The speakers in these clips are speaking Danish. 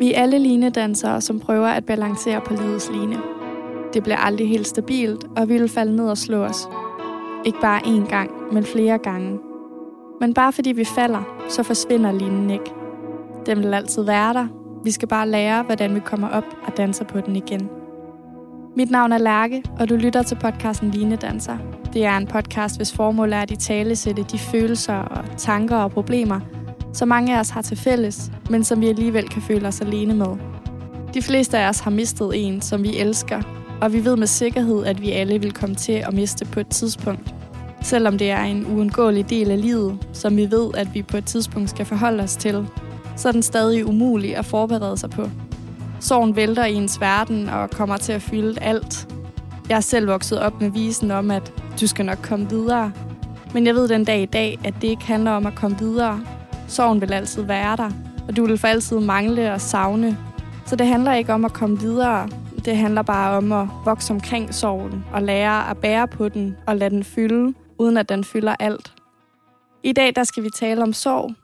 Vi er alle linedansere, som prøver at balancere på livets line. Det bliver aldrig helt stabilt, og vi vil falde ned og slå os. Ikke bare én gang, men flere gange. Men bare fordi vi falder, så forsvinder linen ikke. Den vil altid være der. Vi skal bare lære, hvordan vi kommer op og danser på den igen. Mit navn er Lærke, og du lytter til podcasten Linedanser. Det er en podcast, hvis formål er at i tale sætte de følelser og tanker og problemer, som mange af os har til fælles, men som vi alligevel kan føle os alene med. De fleste af os har mistet en, som vi elsker, og vi ved med sikkerhed, at vi alle vil komme til at miste på et tidspunkt. Selvom det er en uundgåelig del af livet, som vi ved, at vi på et tidspunkt skal forholde os til, så er den stadig umulig at forberede sig på. Sorgen vælter i ens verden og kommer til at fylde alt. Jeg er selv vokset op med visen om, at du skal nok komme videre. Men jeg ved den dag i dag, at det ikke handler om at komme videre. Sorgen vil altid være der, og du vil for altid mangle og savne. Så det handler ikke om at komme videre. Det handler bare om at vokse omkring sorgen og lære at bære på den og lade den fylde, uden at den fylder alt. I dag der skal vi tale om sorg.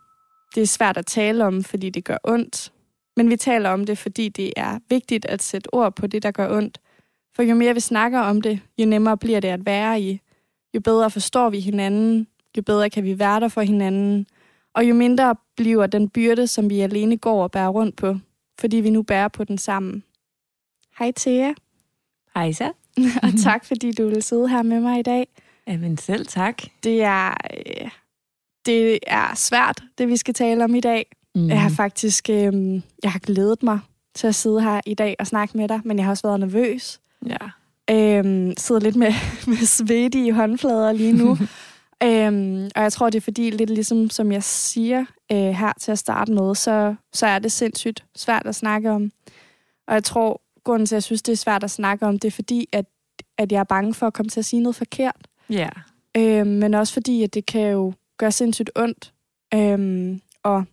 Det er svært at tale om, fordi det gør ondt. Men vi taler om det, fordi det er vigtigt at sætte ord på det, der gør ondt. For jo mere vi snakker om det, jo nemmere bliver det at være i. Jo bedre forstår vi hinanden, jo bedre kan vi være der for hinanden, og jo mindre bliver den byrde, som vi alene går og bærer rundt på, fordi vi nu bærer på den sammen. Hej Thea. Hej så. og tak, fordi du vil sidde her med mig i dag. Jamen selv tak. Det er, øh, det er svært, det vi skal tale om i dag. Mm. Jeg har faktisk øh, jeg har glædet mig til at sidde her i dag og snakke med dig, men jeg har også været nervøs. Ja. Øhm, sidder lidt med, med svedige håndflader lige nu. øhm, og jeg tror, det er fordi, lidt ligesom som jeg siger øh, her til at starte med, så, så er det sindssygt svært at snakke om. Og jeg tror, grunden til, at jeg synes, det er svært at snakke om, det er fordi, at, at jeg er bange for at komme til at sige noget forkert. Ja. Øhm, men også fordi, at det kan jo gøre sindssygt ondt. Øhm, og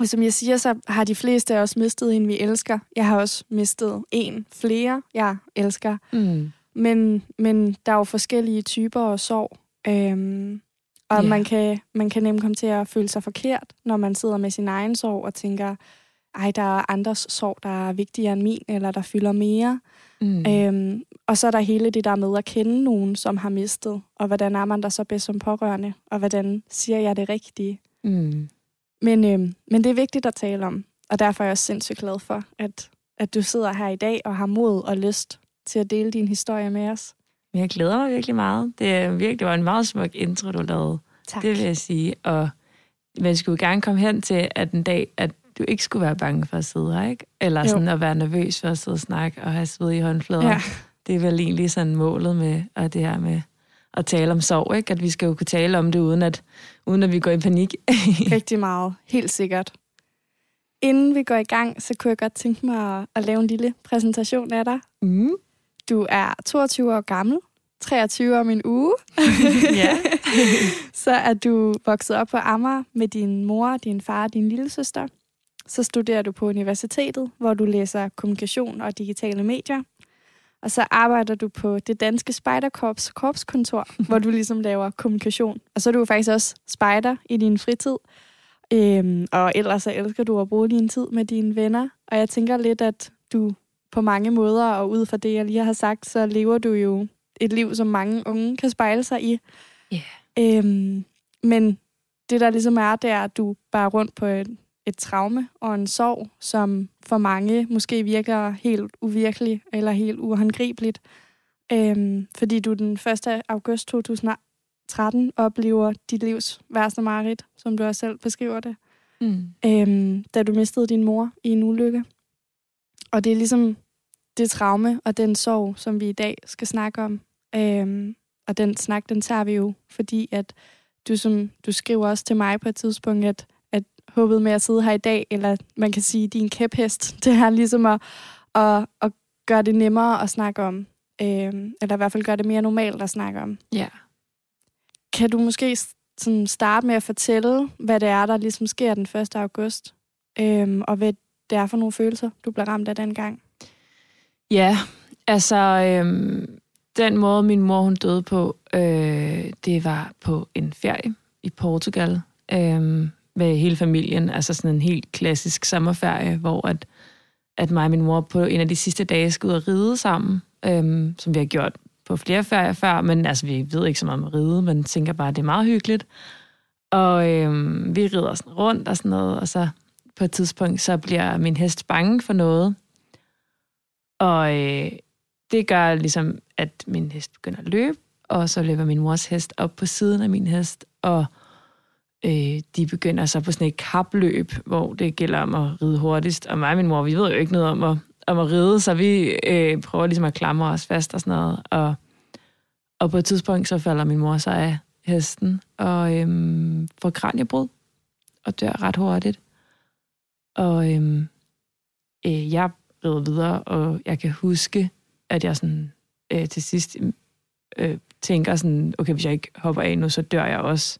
og som jeg siger, så har de fleste af os mistet en, vi elsker. Jeg har også mistet en flere, jeg elsker. Mm. Men, men der er jo forskellige typer af sorg. Øhm, og Ja. man, kan, man kan nemt komme til at føle sig forkert, når man sidder med sin egen sorg og tænker, ej, der er andres sorg, der er vigtigere end min, eller der fylder mere. Mm. Øhm, og så er der hele det der med at kende nogen, som har mistet, og hvordan er man der så bedst som pårørende, og hvordan siger jeg det rigtige. Mm. Men, øhm, men det er vigtigt at tale om, og derfor er jeg også sindssygt glad for, at, at du sidder her i dag og har mod og lyst til at dele din historie med os. Men jeg glæder mig virkelig meget. Det er virkelig var en meget smuk intro, du lavede. Tak. Det vil jeg sige. Og man skulle gerne komme hen til, at en dag, at du ikke skulle være bange for at sidde her, ikke? Eller Jo. sådan at være nervøs for at sidde og snakke og have sved i håndflader. Ja. Det er vel egentlig sådan målet med og det her med at tale om sorg, ikke? At vi skal jo kunne tale om det, uden at, uden at vi går i panik. Rigtig meget, helt sikkert. Inden vi går i gang, så kunne jeg godt tænke mig at, at lave en lille præsentation af dig. mm. Du er 22 år gammel, 23 om en uge. Ja. så er du vokset op på Amager med din mor, din far og din lille søster. Så studerer du på universitetet, hvor du læser kommunikation og digitale medier. Og så arbejder du på det danske spejderkorps korpskontor, hvor du ligesom laver kommunikation. Og så er du faktisk også spejder i din fritid. Øhm, og ellers så elsker du at bruge din tid med dine venner. Og jeg tænker lidt, at du på mange måder, og ud fra det, jeg lige har sagt, så lever du jo et liv, som mange unge kan spejle sig i. Ja. Øhm, men det, der ligesom er, det er, at du bare rundt på et, et traume og en sorg, som for mange måske virker helt uvirkelig eller helt uhåndgribeligt. Øhm, fordi du den 1. august 2013 oplever dit livs værste mareridt, som du også selv beskriver det, Mm. øhm, da du mistede din mor i en ulykke. Og det er ligesom det traume og den sorg, som vi i dag skal snakke om. Øhm, og den snak, den tager vi jo, fordi at du, som, du skriver også til mig på et tidspunkt, at, at håbet med at sidde her i dag, eller man kan sige, din kæphest, det er ligesom at, at, at gøre det nemmere at snakke om. Øhm, eller i hvert fald gøre det mere normalt at snakke om. Ja. Kan du måske sådan starte med at fortælle, hvad det er, der ligesom sker den 1. august? Øhm, og hvad det er for nogle følelser, du blev ramt af dengang? Ja, altså øhm, den måde, min mor hun døde på, øh, det var på en ferie i Portugal. øh, med hele familien, altså sådan en helt klassisk sommerferie, hvor at, at mig og min mor på en af de sidste dage skal ud og ride sammen, øh, som vi har gjort på flere ferier før, men altså, vi ved ikke så meget om at ride, men tænker bare, at det er meget hyggeligt. Og øh, vi rider sådan rundt og sådan noget, og så på et tidspunkt, så bliver min hest bange for noget. Og øh, det gør ligesom, at min hest begynder at løbe, og så løber min mors hest op på siden af min hest, og øh, de begynder så på sådan et kapløb, hvor det gælder om at ride hurtigst. Og mig og min mor, vi ved jo ikke noget om at, om at ride, så vi øh, prøver ligesom at klamre os fast og sådan noget. Og, og på et tidspunkt, så falder min mor så af hesten og øh, får kraniebrud og dør ret hurtigt. Og øh, øh, jeg rider videre, og jeg kan huske, at jeg sådan øh, til sidst øh, tænker sådan, okay, hvis jeg ikke hopper af nu, så dør jeg også.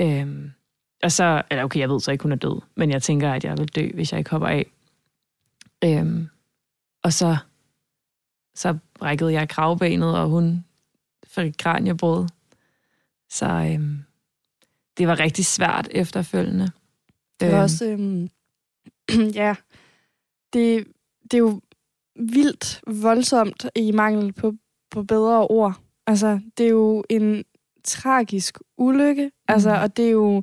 Øhm, og så, eller okay, jeg ved så ikke, hun er død, men jeg tænker, at jeg vil dø, hvis jeg ikke hopper af. Øhm, og så, så brækkede jeg kravbenet, og hun fik kraniebrud. Så øhm, det var rigtig svært efterfølgende. Det var øhm. også, øhm, ja, det, det er jo vildt voldsomt i mangel på, på bedre ord. Altså, det er jo en tragisk ulykke. Mm. Altså, og det er jo...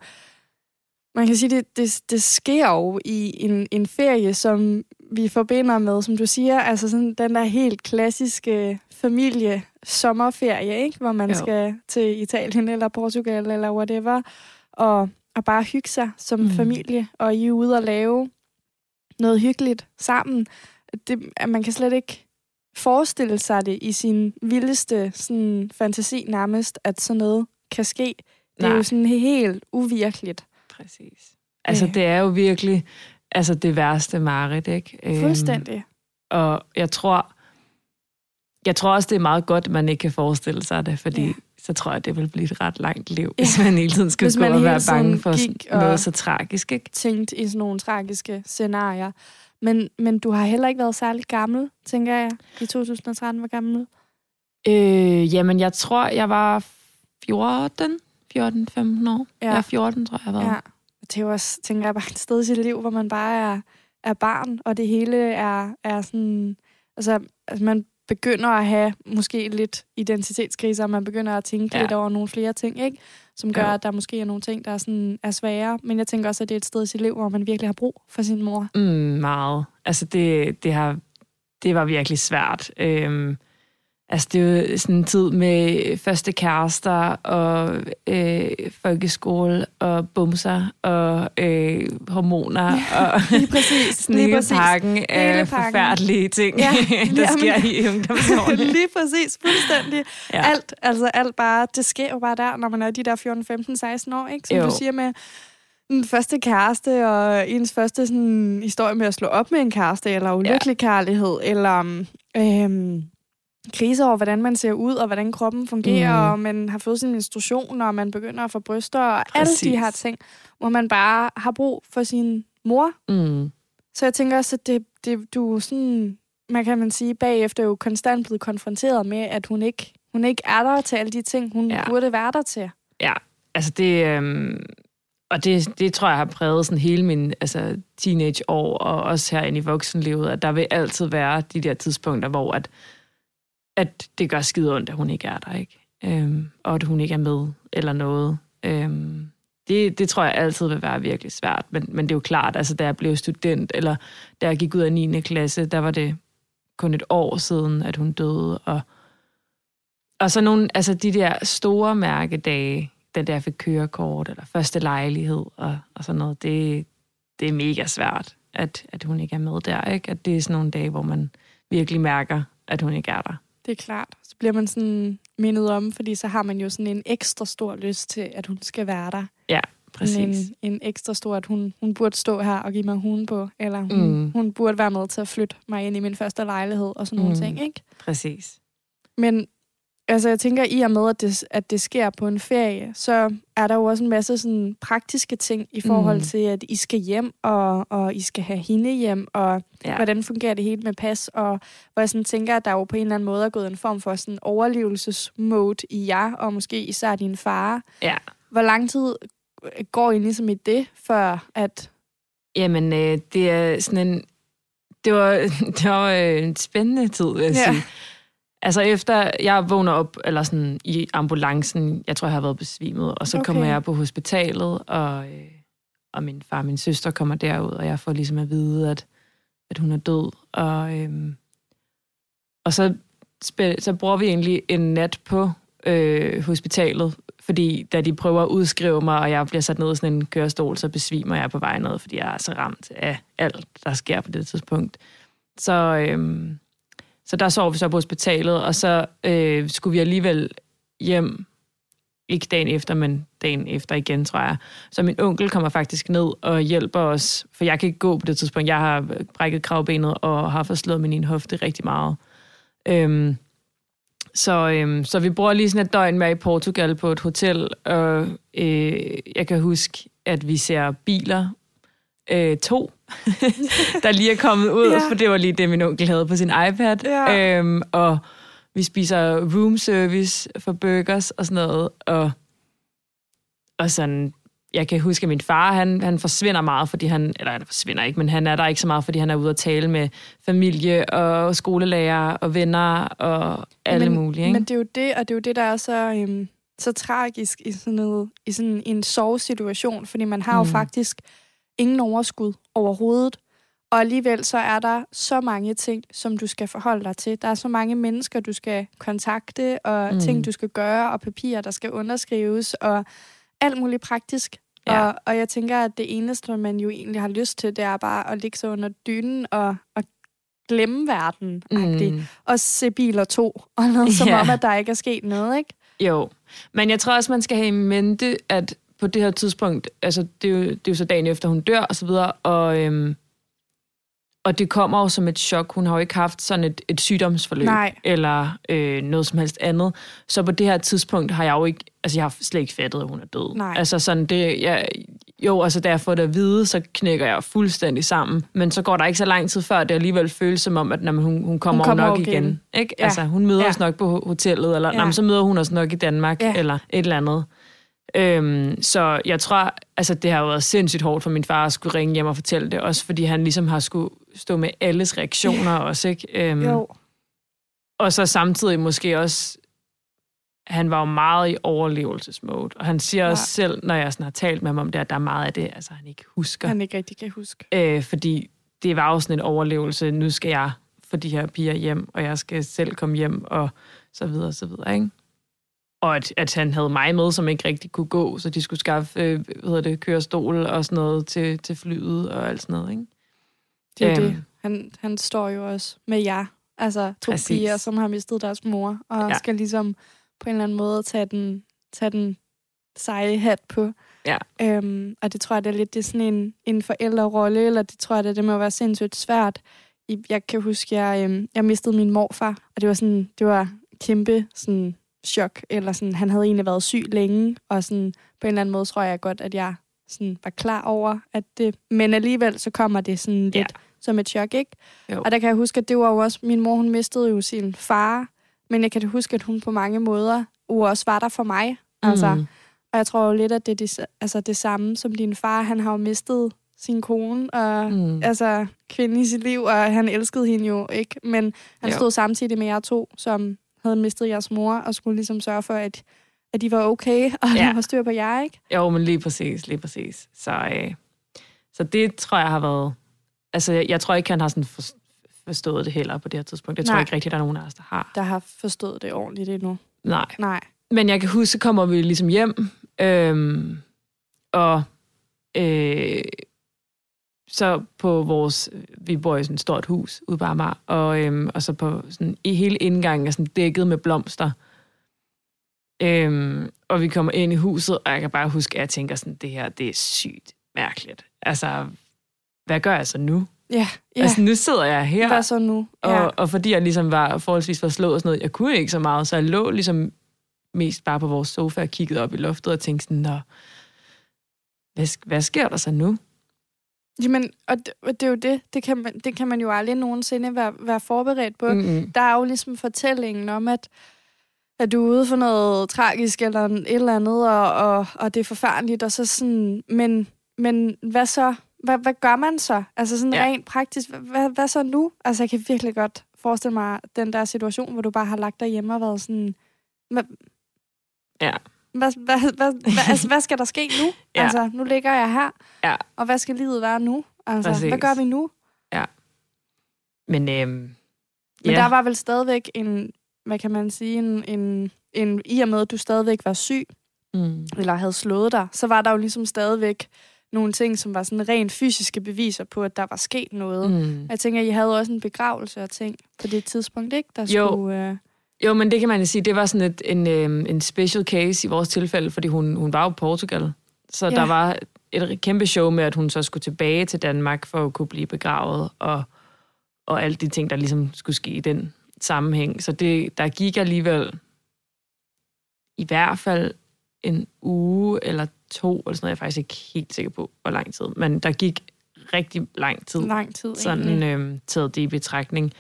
Man kan sige, det, det, det sker jo i en, en ferie, som vi forbinder med, som du siger, altså sådan den der helt klassiske familie sommerferie, ikke? hvor man jo. skal til Italien eller Portugal eller whatever, og, og bare hygge sig som mm. familie, og I er ude og lave noget hyggeligt sammen. Det, man kan slet ikke forestille sig det i sin vildeste sådan, fantasi nærmest, at sådan noget kan ske. Det Nej. er jo sådan helt uvirkeligt. Præcis. Altså, øh. det er jo virkelig altså, det værste mareridt, ikke? Øhm, Fuldstændig. Øhm, og jeg tror, jeg tror også, det er meget godt, at man ikke kan forestille sig det, fordi ja. Så tror jeg, det vil blive et ret langt liv, ja. hvis man hele tiden skal gå og være bange for noget så tragisk. Ikke? Tænkt i sådan nogle tragiske scenarier. Men, men du har heller ikke været særlig gammel, tænker jeg, i 2013. Hvor gammel? Øh, jamen, jeg tror, jeg var 14, 14-15 år. Ja. Er 14, tror jeg, jeg har Ja. Det er jo også, tænker jeg, bare et sted i sit liv, hvor man bare er, er barn, og det hele er, er sådan... Altså, altså, man begynder at have måske lidt identitetskriser, og man begynder at tænke ja. lidt over nogle flere ting, ikke? som gør, ja. at der måske er nogle ting, der er, sådan, er svære. Men jeg tænker også, at det er et sted i sit liv, hvor man virkelig har brug for sin mor. Mm, meget. Altså, det, det, har, det var virkelig svært. Øhm, Altså, det er jo sådan en tid med første kærester og øh, folkeskole og bumser og øh, hormoner og lige præcis, sådan lige præcis. pakken af forfærdelige ting, ja, der sker i ungdomsårene. lige præcis, fuldstændig. Ja. Alt, altså alt bare, det sker jo bare der, når man er de der 14, 15, 16 år, ikke? Som jo. du siger med den første kæreste, og ens første sådan, historie med at slå op med en kæreste, eller ulykkelig ja. kærlighed, eller... Øh, kriser over, hvordan man ser ud, og hvordan kroppen fungerer, mm. og man har fået sin menstruation, og man begynder at få bryster, og Præcis. alle de her ting, hvor man bare har brug for sin mor. Mm. Så jeg tænker også, at det, det, du sådan, man kan man sige, bagefter jo konstant blevet konfronteret med, at hun ikke, hun ikke er der til alle de ting, hun ja. burde være der til. Ja, altså det... Øhm og det, det tror jeg har præget sådan hele min altså, teenageår, og også her i voksenlivet, at der vil altid være de der tidspunkter, hvor at, at det gør skide ondt, at hun ikke er der, ikke? Øhm, og at hun ikke er med eller noget. Øhm, det, det tror jeg altid vil være virkelig svært, men, men det er jo klart, altså da jeg blev student, eller da jeg gik ud af 9. klasse, der var det kun et år siden, at hun døde, og, og så nogle, altså de der store mærkedage, den der jeg fik kørekort, eller første lejlighed, og, og sådan noget, det, det er mega svært, at, at hun ikke er med der, ikke? At det er sådan nogle dage, hvor man virkelig mærker, at hun ikke er der. Det er klart. Så bliver man sådan mindet om, fordi så har man jo sådan en ekstra stor lyst til, at hun skal være der. Ja, præcis. En, en ekstra stor, at hun, hun burde stå her og give mig hun på, eller hun, mm. hun burde være med til at flytte mig ind i min første lejlighed, og sådan mm. nogle ting, ikke? Præcis. Men Altså, jeg tænker, i og med, at det, at det sker på en ferie, så er der jo også en masse sådan, praktiske ting i forhold mm. til, at I skal hjem, og, og I skal have hende hjem, og ja. hvordan fungerer det hele med pas, og hvor jeg sådan tænker, at der jo på en eller anden måde er gået en form for sådan overlevelsesmode i jer, og måske især din far. Ja. Hvor lang tid går I ligesom i det, før at... Jamen, øh, det er sådan en... Det var, det var øh, en spændende tid, vil jeg Ja. sige. Altså efter jeg vågner op eller sådan i ambulancen, jeg tror, jeg har været besvimet, og så Okay. kommer jeg på hospitalet, og, øh, og min far og min søster kommer derud, og jeg får ligesom at vide, at, at hun er død. Og, øh, og så, så bruger vi egentlig en nat på øh, hospitalet, fordi da de prøver at udskrive mig, og jeg bliver sat ned i sådan en kørestol, så besvimer jeg på vej ned, fordi jeg er så ramt af alt, der sker på det tidspunkt. Så, øhm, så der sov vi så på hospitalet, og så øh, skulle vi alligevel hjem, ikke dagen efter, men dagen efter igen, tror jeg. Så min onkel kommer faktisk ned og hjælper os, for jeg kan ikke gå på det tidspunkt. Jeg har brækket kravbenet og har forslået min ene hofte rigtig meget. Øhm, så, øhm, så vi bruger lige sådan et døgn med i Portugal på et hotel, og øh, jeg kan huske, at vi ser biler, øh, to, der lige er kommet ud, Ja. for det var lige det, min onkel havde på sin iPad. Ja. Øhm, og vi spiser room service for burgers og sådan noget, og, og sådan, jeg kan huske, at min far, han, han forsvinder meget, fordi han, eller han forsvinder ikke, men han er der ikke så meget, fordi han er ude at tale med familie og skolelærer og venner og alle men, mulige. Ikke? Men det er jo det, og det er jo det, der er så, øhm, så tragisk i sådan, noget, i sådan en sovesituation, fordi man har jo Mm. faktisk ingen overskud overhovedet. Og alligevel så er der så mange ting, som du skal forholde dig til. Der er så mange mennesker, du skal kontakte, og mm. Ting, du skal gøre, og papirer, der skal underskrives, og alt muligt praktisk. Ja. Og, og jeg tænker, at det eneste, man jo egentlig har lyst til, det er bare at ligge sig under dynen og, og glemme verden. Mm. Og se biler to, og noget som Ja. om, at der ikke er sket noget, ikke? Jo, men jeg tror også, man skal have i mente, at på det her tidspunkt, altså det er jo, det er jo så dagen efter, hun dør og så videre, og, øhm, og det kommer jo som et chok. Hun har jo ikke haft sådan et, et sygdomsforløb, Nej. eller øh, noget som helst andet. Så på det her tidspunkt har jeg jo ikke, altså jeg har slet ikke fattet, at hun er død. Nej. Altså sådan det, jeg, jo, altså da jeg får det at vide, så knækker jeg fuldstændig sammen. Men så går der ikke så lang tid før, det alligevel føles som om, at når hun, hun kommer, Hun kommer nok igen. igen. Ikke? Ja. Altså hun møder Ja. os nok på hotellet, eller Ja. ja. så møder hun os nok i Danmark, ja. eller et eller andet. Øhm, så jeg tror, altså det har været sindssygt hårdt for min far at skulle ringe hjem og fortælle det, også fordi han ligesom har skulle stå med alles reaktioner også, ikke? Øhm, Jo. og så samtidig måske også, han var jo meget i overlevelsesmode, og han siger Ja. også selv, når jeg sådan har talt med ham om det, at der er meget af det, altså han ikke husker. Han ikke rigtig kan huske. Øh, fordi det var jo sådan en overlevelse, nu skal jeg få de her piger hjem, og jeg skal selv komme hjem, og så videre, og så videre, ikke? Og at, at han havde mig med, som ikke rigtig kunne gå, så de skulle skaffe, øh, hvad hedder det, kørestol og sådan noget til, til flyet og alt sådan noget, ikke? Det er Øhm. det. Han, han står jo også med jer. Altså to Præcis. piger, som har mistet deres mor, og ja. Skal ligesom på en eller anden måde tage den, tage den seje hat på. Ja. Øhm, og det tror jeg, det er lidt det er sådan en, en forældrerolle, eller det tror jeg, det, det må være sindssygt svært. Jeg kan huske, jeg, øhm, jeg mistede min morfar, og det var sådan, det var kæmpe sådan chok, eller sådan, han havde egentlig været syg længe, og sådan, på en eller anden måde tror jeg godt, at jeg sådan var klar over, at det, men alligevel så kommer det sådan lidt Ja. som et chok, ikke? Jo. Og der kan jeg huske, at det var jo også, min mor hun mistede jo sin far, men jeg kan huske, at hun på mange måder jo også var der for mig. Altså, Mm. Og jeg tror jo lidt, at det er det, altså det samme som din far. Han har jo mistet sin kone, og Mm. altså kvinden i sit liv, og han elskede hende jo ikke. Men han Jo. stod samtidig med jer to, som havde mistet jeres mor, og skulle ligesom sørge for, at, at de var okay, og Ja. der var styr på jer, ikke? Jo, men lige præcis, lige præcis. Så, øh, så det tror jeg har været... Altså, jeg, jeg tror ikke, han har sådan for, forstået det heller på det her tidspunkt. Tror Nej. jeg ikke rigtigt, der er nogen af os, der har. Der har forstået det ordentligt endnu. Nej. Nej. Men jeg kan huske, så kommer vi ligesom hjem, øhm, og øh, så på vores, vi bor i sådan et stort hus ude på Amager, og, øhm, og så på sådan, i hele indgangen er sådan dækket med blomster. Øhm, og vi kommer ind i huset, og jeg kan bare huske, at jeg tænker sådan, det her, det er sygt mærkeligt. Altså, hvad gør jeg så nu? Ja, Ja. Altså, nu sidder jeg her. Hvad så nu? Og, Ja. og fordi jeg ligesom var forholdsvis forslået og sådan noget, jeg kunne ikke så meget, så jeg lå ligesom mest bare på vores sofa og kiggede op i loftet og tænkte sådan, Nå, hvad, hvad sker der så nu? Jamen, og det, og det er jo det. Det kan, man, det kan man jo aldrig nogensinde være, være forberedt på. Mm-hmm. Der er jo ligesom fortællingen om, at, at du er ude for noget tragisk eller et eller andet, og, og, og det er forfærdeligt, og så sådan, men, men hvad så? Hvad, hvad gør man så? Altså sådan Ja. ja. rent praktisk, hvad, hvad så nu? Altså jeg kan virkelig godt forestille mig den der situation, hvor du bare har lagt dig hjemme og været sådan, hvad, Ja. Hvad, hvad, hvad, hvad, altså, hvad skal der ske nu? Ja. Altså, nu ligger jeg her, Ja. og hvad skal livet være nu? Altså, Præcis. hvad gør vi nu? Men øhm, Men ja, der var vel stadigvæk en, hvad kan man sige, en, en, en, i og med, at du stadigvæk var syg, mm, eller havde slået dig, så var der jo ligesom stadigvæk nogle ting, som var sådan rent fysiske beviser på, at der var sket noget. Mm. Jeg tænker, I havde også en begravelse og ting på det tidspunkt, ikke? Der Jo. skulle... Øh, Jo, men det kan man jo sige, det var sådan et, en, øhm, en special case i vores tilfælde, fordi hun, hun var jo i Portugal. Så Ja. der var et kæmpe show med, at hun så skulle tilbage til Danmark for at kunne blive begravet, og, og alle de ting, der ligesom skulle ske i den sammenhæng. Så det, der gik alligevel i hvert fald en uge eller to, eller sådan noget, jeg er faktisk ikke helt sikker på, hvor lang tid. Men der gik rigtig lang tid lang tid, sådan egentlig. øhm, taget det i betragtning,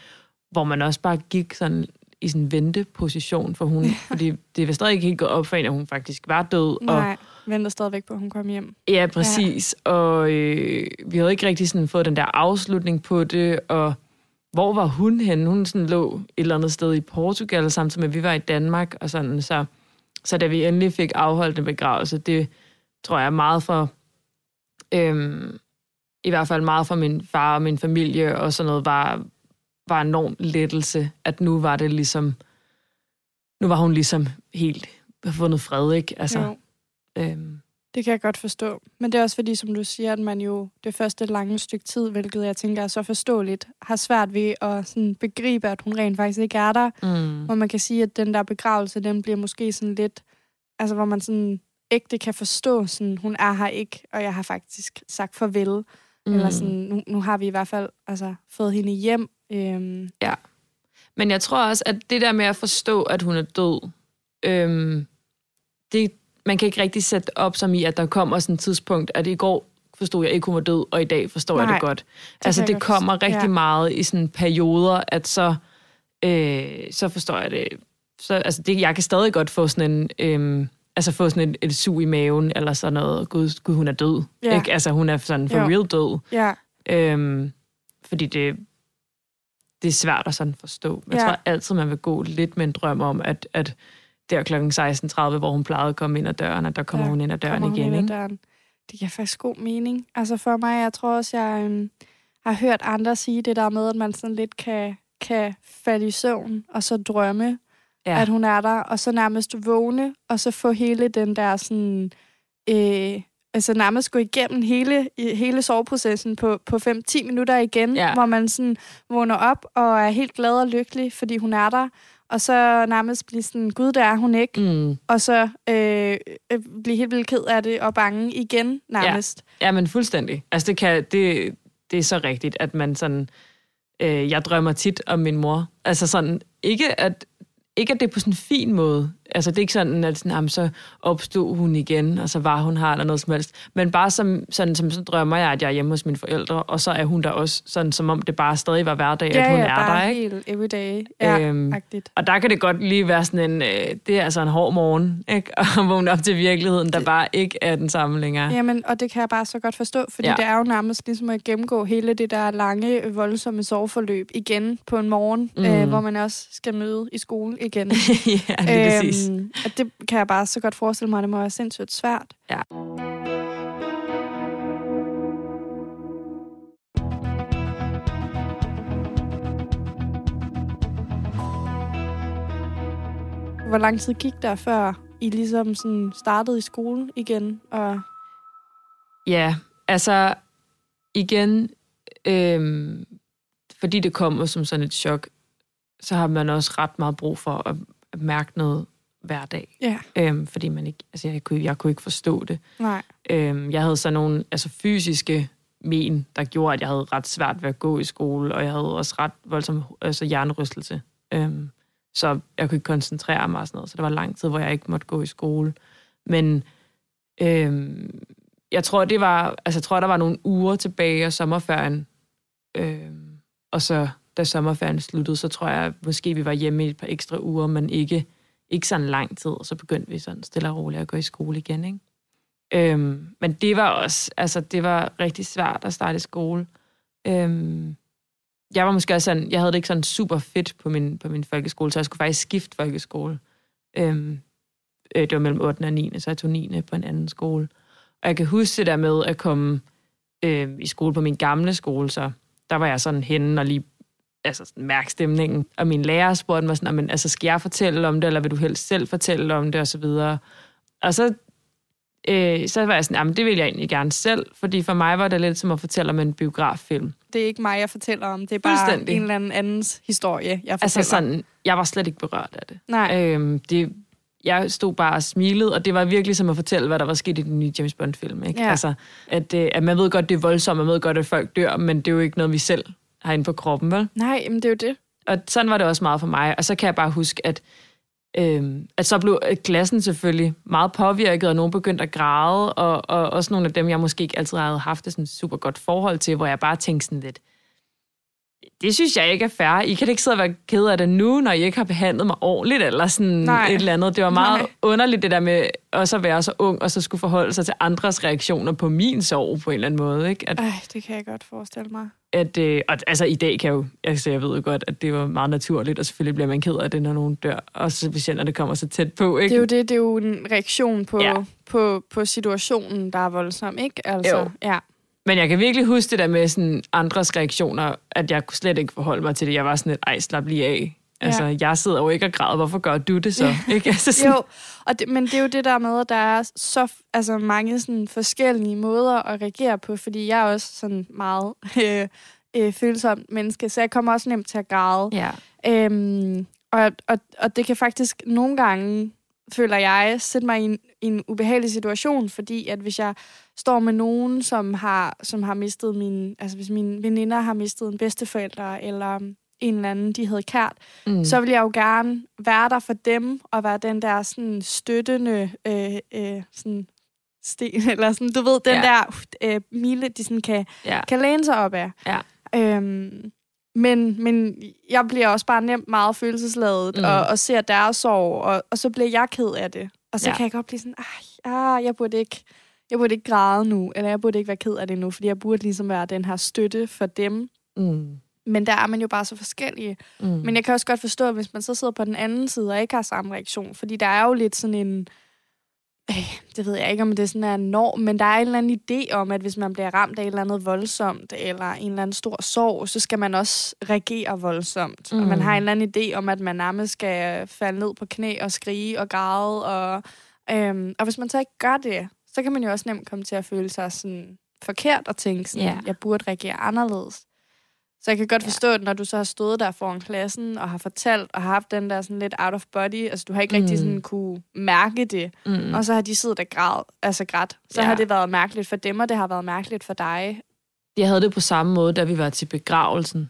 hvor man også bare gik sådan i sådan en venteposition for hun, fordi det var stadig ikke helt gået op for en, at hun faktisk var død. Og, Nej, venter stadigvæk på, at hun kom hjem. ja, præcis. Ja. Og øh, vi havde ikke rigtig sådan fået den der afslutning på det, og hvor var hun henne? Hun sådan lå et eller andet sted i Portugal, samtidig med, at vi var i Danmark, og sådan, så, så da vi endelig fik afholdt en begravelse, det tror jeg meget for, øhm, i hvert fald meget for min far og min familie, og sådan noget, var, var enorm lettelse, at nu var det ligesom, nu var hun ligesom helt fundet fred, ikke? Altså, Jo, øhm, det kan jeg godt forstå. Men det er også fordi, som du siger, at man jo det første lange stykke tid, hvilket jeg tænker er så forståeligt, har svært ved at sådan begribe, at hun rent faktisk ikke er der. mm, Hvor man kan sige, at den der begravelse, den bliver måske sådan lidt, altså hvor man sådan ægte kan forstå, sådan, hun er her ikke, og jeg har faktisk sagt farvel. Mm. Eller sådan, nu, nu har vi i hvert fald altså, fået hende hjem. Øhm, Men jeg tror også, at det der med at forstå, at hun er død, øhm, det, man kan ikke rigtig sætte op som i, at der kommer sådan et tidspunkt, at i går forstod jeg ikke, hun var død, og i dag forstår jeg Nej, det godt. det altså, det jeg godt kommer forstå. rigtig Ja. meget i sådan perioder, at så, øh, så forstår jeg det. Så, altså, det. Jeg kan stadig godt få sådan en... Øhm, altså få sådan et, et sug i maven, eller sådan noget, gud, gud hun er død. Ja. Ikke? Altså hun er sådan for Jo. real død. ja, Øhm, fordi det, det er svært at sådan forstå. Jeg Ja. tror altid, man vil gå lidt med en drøm om, at, at der kl. 16.30, hvor hun plejede at komme ind ad døren, at der kommer Ja, hun ind ad døren igen. ind ad Ikke? døren. Det giver faktisk god mening. Altså for mig, jeg tror også, jeg øhm, har hørt andre sige det der med, at man sådan lidt kan, kan falde i søvn, og så drømme, ja. at hun er der, og så nærmest vågne, og så få hele den der sådan... Øh, altså nærmest gå igennem hele, hele soveprocessen på, på 5-10 minutter igen, Ja. hvor man sådan vågner op og er helt glad og lykkelig, fordi hun er der, og så nærmest blive sådan, gud, der er hun ikke, Mm. og så øh, øh, blive helt vildt ked af det og bange igen nærmest. Ja, men fuldstændig. Altså, det, kan, det, det er så rigtigt, at man sådan... Øh, jeg drømmer tit om min mor. Altså sådan, ikke at, ikke at det er på sådan en fin måde. Altså, det er ikke sådan, at sådan, jamen, så opstod hun igen, og så var hun her, eller noget som helst. Men bare som, sådan, som så drømmer jeg, at jeg er hjemme hos mine forældre, og så er hun der også, sådan som om det bare stadig var hverdag, at hun ja, er bare der, ikke? helt everyday. Ja, Øhm, øhm, agtigt. Og der kan det godt lige være sådan en, øh, det er altså en hård morgen, ikke? At vågne op til virkeligheden, der bare ikke er den samme længere. Jamen, og det kan jeg bare så godt forstå, fordi Ja. ja. det er jo nærmest ligesom at gennemgå hele det der lange, voldsomme soveforløb igen på en morgen, Mm. øh, hvor man også skal møde i skole igen. ja, det er præcis. Øhm, og det kan jeg bare så godt forestille mig, det må være sindssygt svært. Ja. Hvor lang tid gik der, før I ligesom sådan startede i skole igen? Og Ja, altså igen, øhm, fordi det kommer som sådan et chok, så har man også ret meget brug for at, at mærke noget hver dag. ja, Øhm, fordi man ikke, altså jeg, kunne, jeg kunne ikke forstå det. nej. Øhm, jeg havde så nogle altså fysiske men, der gjorde, at jeg havde ret svært ved at gå i skole, og jeg havde også ret voldsom altså hjernerystelse. Øhm, så jeg kunne ikke koncentrere mig og sådan noget, så der var lang tid, hvor jeg ikke måtte gå i skole. Men øhm, jeg tror, det var, altså jeg tror, der var nogle uger tilbage af sommerferien, øhm, og så da sommerferien sluttede, så tror jeg, måske vi var hjemme i et par ekstra uger, men ikke, ikke sådan lang tid, og så begyndte vi sådan stille og roligt at gå i skole igen, ikke? Øhm, men det var også, altså det var rigtig svært at starte i skole. Øhm, jeg var måske også sådan, jeg havde det ikke sådan super fedt på min, på min folkeskole, så jeg skulle faktisk skifte folkeskole. Øhm, øh, det var mellem 8. og 9. så jeg tog 9. på en anden skole. Og jeg kan huske det der med at komme øh, i skole på min gamle skole, så der var jeg sådan henne og lige altså sådan, mærke stemningen. Og min lærer spurgte mig sådan, men, altså, skal jeg fortælle om det, eller vil du helst selv fortælle om det, og så videre. Og så, øh, så var jeg sådan, jamen det vil jeg egentlig gerne selv, fordi for mig var det lidt som at fortælle om en biograffilm. Det er ikke mig, jeg fortæller om, det er bare en eller anden andens historie, jeg fortæller. Altså sådan, jeg var slet ikke berørt af det. Nej. Øhm, det jeg stod bare og smilede, og det var virkelig som at fortælle, hvad der var sket i den nye James Bond-film. Ikke? Ja. Altså, at, øh, at man ved godt, det er voldsomt, man ved godt, at folk dør, men det er jo ikke noget, vi selv har inde på kroppen, vel? Nej, men det er jo det. Og sådan var det også meget for mig. Og så kan jeg bare huske, at, øh, at så blev klassen selvfølgelig meget påvirket, og nogen begyndte at græde, og, og også nogle af dem, jeg måske ikke altid havde haft et sådan super godt forhold til, hvor jeg bare tænkte sådan lidt, det synes jeg ikke er fair. I kan ikke sidde og være ked af det nu, når I ikke har behandlet mig ordentligt, eller sådan Nej. et eller andet. Det var meget Nej. underligt, det der med også at være så ung, og så skulle forholde sig til andres reaktioner på min sorg på en eller anden måde. Ikke? At, Ej, det kan jeg godt forestille mig. at, øh, og, altså i dag kan jeg jo, altså jeg ved jo godt, at det var meget naturligt, og selvfølgelig bliver man ked af det, når nogen dør, også hvis når det kommer så tæt på. Ikke? Det er jo det, det er jo en reaktion på, ja. på, på situationen, der er voldsom, ikke? Altså, Jo. Ja. Men jeg kan virkelig huske det der med sådan andres reaktioner, at jeg kunne slet ikke forholde mig til det. Jeg var sådan lidt, ej, slap lige af. Altså, jeg sidder jo ikke og græder, hvorfor gør du det så? Ikke? Altså, sådan, Jo, og det, men det er jo det der med, at der er så altså, mange sådan, forskellige måder at reagere på, fordi jeg er også sådan meget øh, øh, følsomt menneske, så jeg kommer også nemt til at græde. Ja. Øhm, og, og, og det kan faktisk nogle gange, føler jeg, sætte mig i en, i en ubehagelig situation, fordi at hvis jeg står med nogen, som har, som har mistet min, altså hvis mine veninder har mistet en bedsteforælder, eller en eller anden, de havde kært, Mm. så vil jeg jo gerne være der for dem, og være den der sådan støttende øh, øh, sådan sten, eller sådan, du ved, den Ja. der øh, mile, de sådan kan, ja. kan læne sig op af. Ja. Øhm, men, men jeg bliver også bare nemt meget følelsesladet, Mm. og, og ser deres sorg, og, og så bliver jeg ked af det. Og så Ja. kan jeg godt blive sådan, ah, jeg burde ikke jeg burde ikke græde nu, eller jeg burde ikke være ked af det nu, fordi jeg burde ligesom være den her støtte for dem. Mm. Men der er man jo bare så forskellige. Mm. Men jeg kan også godt forstå, hvis man så sidder på den anden side og ikke har samme reaktion, fordi der er jo lidt sådan en, øh, det ved jeg ikke, om det er sådan en norm, men der er en eller anden idé om, at hvis man bliver ramt af et eller andet voldsomt, eller en eller anden stor sorg, så skal man også reagere voldsomt. Mm. Og man Mm. har en eller anden idé om, at man nærmest skal falde ned på knæ og skrige og græde. Og, øhm, og hvis man så ikke gør det, så kan man jo også nemt komme til at føle sig sådan forkert og tænke sådan, Ja. jeg burde reagere anderledes. Så jeg kan godt forstå, at når du så har stået der foran klassen og har fortalt og har haft den der sådan lidt out of body, altså du har ikke mm. rigtig sådan kunne mærke det, Mm. og så har de siddet og græd, altså grædt. Så ja. har det været mærkeligt for dem, og det har været mærkeligt for dig. Jeg havde det på samme måde, da vi var til begravelsen,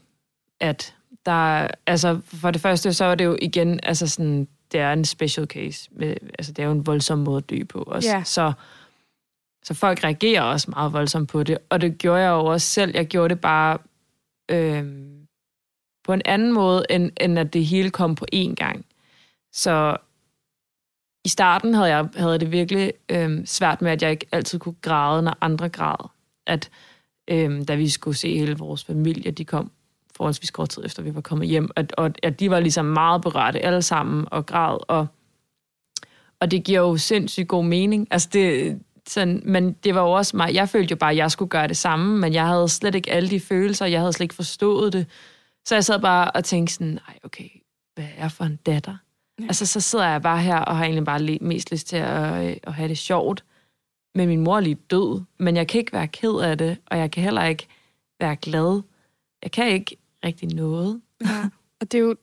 at der, altså for det første, så var det jo igen, altså sådan, det er en special case, med, altså det er jo en voldsom måde at dø på også. Ja. Så, så folk reagerer også meget voldsomt på det, og det gjorde jeg jo også selv. Jeg gjorde det bare øh, på en anden måde, end, end at det hele kom på én gang. Så i starten havde jeg havde det virkelig øh, svært med, at jeg ikke altid kunne græde, når andre græd. At øh, da vi skulle se hele vores familie, de kom forholdsvis kort tid efter, vi var kommet hjem, at, og, at de var ligesom meget berørte alle sammen og græd, og, og det giver jo sindssygt god mening. Altså det, sådan, men det var jo også mig, jeg følte jo bare, at jeg skulle gøre det samme, men jeg havde slet ikke alle de følelser, jeg havde slet ikke forstået det. Så jeg sad bare og tænkte sådan, nej okay, hvad er jeg for en datter? Ja. Altså så sidder jeg bare her og har egentlig bare mest lyst til at, øh, at have det sjovt. Men min mor er lige død, men jeg kan ikke være ked af det, og jeg kan heller ikke være glad. Jeg kan ikke rigtig noget. Ja. og det er jo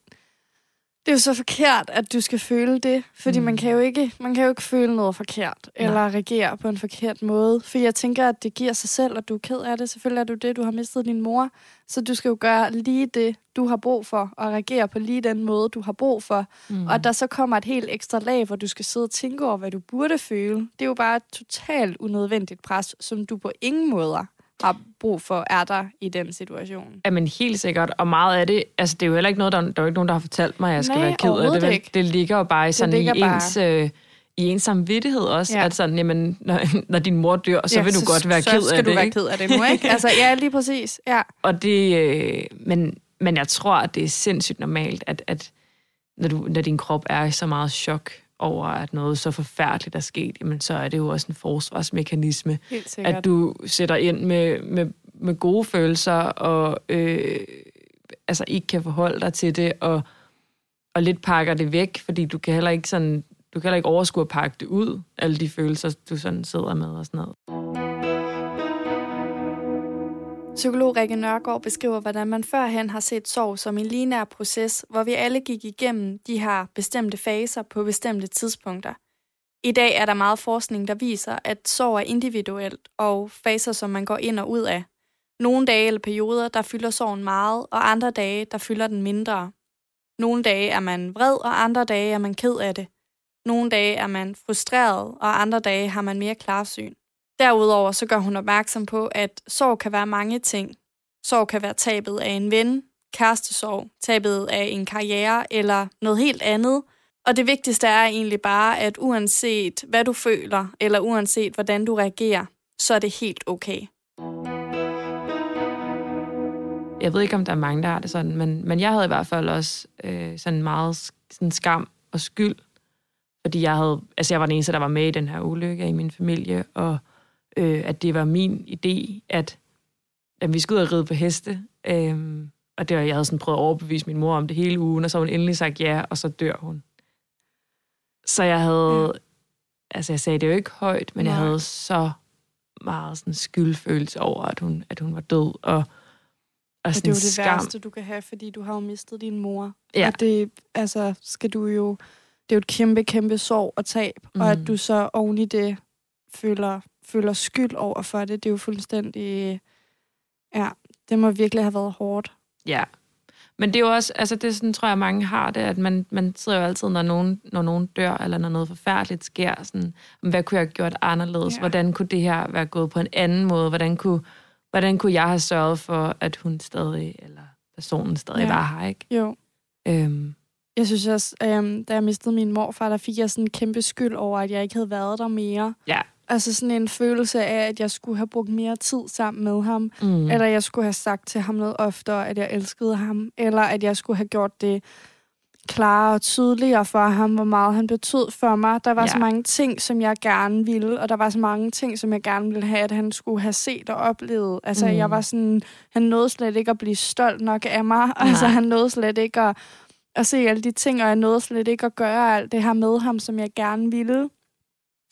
det er jo så forkert, at du skal føle det, fordi Mm. man, kan jo ikke, man kan jo ikke føle noget forkert, Nej. eller reagere på en forkert måde. For jeg tænker, at det giver sig selv, at du er ked af det. Selvfølgelig er du det, du har mistet din mor. Så du skal jo gøre lige det, du har brug for, og reagere på lige den måde, du har brug for. Mm. Og der så kommer et helt ekstra lag, hvor du skal sidde og tænke over, hvad du burde føle. Det er jo bare et totalt unødvendigt pres, som du på ingen måder har brug for, er der i den situation. Jamen helt sikkert, og meget af det, altså det er jo heller ikke noget, der, der er ikke nogen, der har fortalt mig, at jeg skal Nej, være ked af det. ikke. Det ligger jo bare i sådan i ligger bare- ens, øh, i ens samvittighed også, Ja. at sådan, jamen, når, når din mor dør, så ja, vil du godt være så ked skal af du det. være ikke? ked af det nu, ikke? Altså, ja, lige præcis. Ja. Og det, øh, men, men jeg tror, at det er sindssygt normalt, at, at når, du, når din krop er i så meget chok over, at noget så forfærdeligt er sket, jamen, så er det jo også en forsvarsmekanisme, at du sætter ind med, med, med gode følelser, og øh, altså ikke kan forholde dig til det, og, og lidt pakker det væk, fordi du kan heller ikke sådan, du kan heller ikke overskue at pakke det ud, alle de følelser, du sådan sidder med og sådan noget. Psykolog Rikke Nørgaard beskriver, hvordan man førhen har set sorg som en lineær proces, hvor vi alle gik igennem de her bestemte faser på bestemte tidspunkter. I dag er der meget forskning, der viser, at sorg er individuelt og faser, som man går ind og ud af. Nogle dage eller perioder, der fylder sorgen meget, og andre dage, der fylder den mindre. Nogle dage er man vred, og andre dage er man ked af det. Nogle dage er man frustreret, og andre dage har man mere klarsyn. Derudover så gør hun opmærksom på, at sorg kan være mange ting. Sorg kan være tabet af en ven, kærestesorg, tabet af en karriere eller noget helt andet. Og det vigtigste er egentlig bare, at uanset hvad du føler, eller uanset hvordan du reagerer, så er det helt okay. Jeg ved ikke, om der er mange, der har det sådan, men, men jeg havde i hvert fald også øh, sådan meget sådan skam og skyld, fordi jeg havde, altså jeg var den eneste, der var med i den her ulykke i min familie, og øh, at det var min idé, at, at vi skulle ud og ride på heste, øh, og det var, jeg havde sådan prøvet at overbevise min mor om det hele ugen, og så har hun endelig sagt ja, og så dør hun. Så jeg havde, ja. altså jeg sagde det jo ikke højt, men Nej. jeg havde så meget sådan skyldfølelse over, at hun, at hun var død, og, og Og det er jo det skam. værste, du kan have, fordi du har jo mistet din mor. Ja. Og det, altså, skal du jo... Det er jo et kæmpe, kæmpe sorg og tab. Mm. Og at Mm. du så oven i det føler, føler skyld over for det, det er jo fuldstændig... Ja, det må virkelig have været hårdt. Ja. Men det er jo også, altså det er sådan, tror jeg, mange har det, at man, man sidder jo altid, når nogen, når nogen dør, eller når noget forfærdeligt sker, sådan, hvad kunne jeg have gjort anderledes? Ja. Hvordan kunne det her være gået på en anden måde? Hvordan kunne, hvordan kunne jeg have sørget for, at hun stadig, eller personen stadig ja. var her, ikke? Jo. Øhm, Jeg synes også, øhm, da jeg mistede min morfar, der fik jeg sådan en kæmpe skyld over, at jeg ikke havde været der mere. ja. Altså sådan en følelse af, at jeg skulle have brugt mere tid sammen med ham. Mm. Eller jeg skulle have sagt til ham noget oftere, at jeg elskede ham. Eller at jeg skulle have gjort det klarere og tydeligere for ham, hvor meget han betød for mig. Der var ja. så mange ting, som jeg gerne ville, og der var så mange ting, som jeg gerne ville have, at han skulle have set og oplevet. Altså, mm. Mm. jeg var sådan, han nåede slet ikke at blive stolt nok af mig. Nej. Altså, han nåede slet ikke at, at se alle de ting, og jeg nåede slet ikke at gøre alt det her med ham, som jeg gerne ville.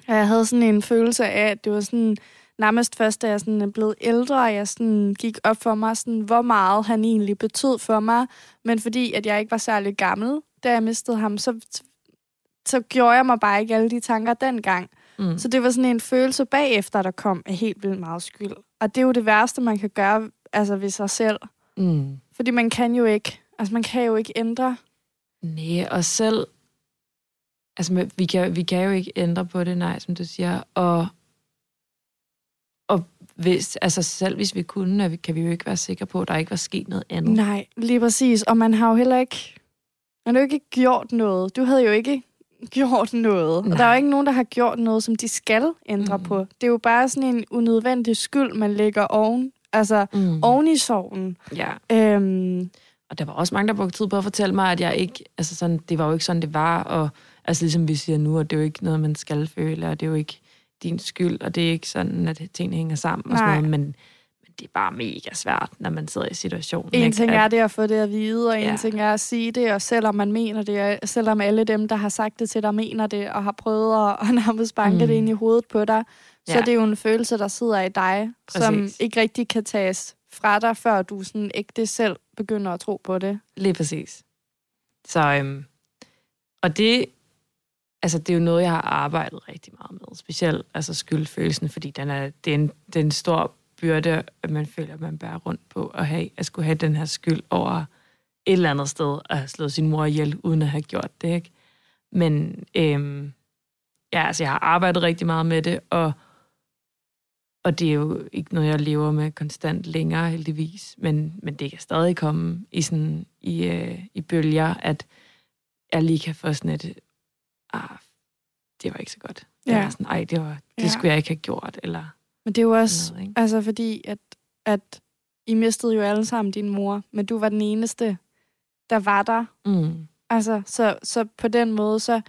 Jeg havde sådan en følelse af, at det var sådan, nærmest først, da jeg sådan er blevet ældre, jeg sådan gik op for mig, sådan, hvor meget han egentlig betød for mig. Men fordi at jeg ikke var særlig gammel, da jeg mistede ham, så, så gjorde jeg mig bare ikke alle de tanker dengang. Mm. Så det var sådan en følelse bagefter, der kom af helt vildt meget skyld. Og det er jo det værste, man kan gøre altså ved sig selv. Mm. Fordi man kan jo ikke, altså man kan jo ikke ændre. Nej, og selv... Altså, vi kan, vi kan jo ikke ændre på det, nej, som du siger. Og, og hvis, altså, selv hvis vi kunne, kan vi jo ikke være sikre på, at der ikke var sket noget andet. Nej, lige præcis. Og man har jo heller ikke, man har jo ikke gjort noget. Du havde jo ikke gjort noget. Og Nej. der er jo ikke nogen, der har gjort noget, som de skal ændre mm. På. Det er jo bare sådan en unødvendig skyld, man lægger oven, altså. Mm. oven i sorgen. Ja, Øhm, og der var også mange, der brugte tid på at fortælle mig, at jeg ikke, altså sådan, det var jo ikke sådan, det var, og altså ligesom vi siger nu, at det er jo ikke noget, man skal føle, og det er jo ikke din skyld, og det er ikke sådan, at tingene hænger sammen og sådan Nej. noget, men, men det er bare mega svært, når man sidder i situationen. en ikke? ting er det at få det at vide, og en Ja. ting er at sige det, og selvom man mener det, og selvom alle dem, der har sagt det til dig, mener det, og har prøvet at, at nærmest banke mm. Det ind i hovedet på dig, så Ja. det er jo en følelse, der sidder i dig, som Præcis. ikke rigtig kan tages fra dig, før du sådan ægte selv begynder at tro på det. Lige præcis. Så, øhm, og det, altså, det er jo noget, jeg har arbejdet rigtig meget med. Specielt altså skyldfølelsen, fordi den er, det, er en, det er en stor byrde, at man føler, at man bærer rundt på at, have, at skulle have den her skyld over et eller andet sted at have slået sin mor ihjel, uden at have gjort det. Ikke? Men øhm, ja, altså, jeg har arbejdet rigtig meget med det, og, og det er jo ikke noget, jeg lever med konstant længere, heldigvis. Men, men det kan stadig komme i, sådan, i, øh, i bølger, at jeg lige kan få sådan et, ah, det var ikke så godt. Ja. Eller sådan, ej, det, var, det ja. skulle jeg ikke have gjort. Eller men det er jo også, noget, ikke? altså fordi, at, at I mistede jo alle sammen din mor, men du var den eneste, der var der. Mm. Altså, så, så på den måde, så...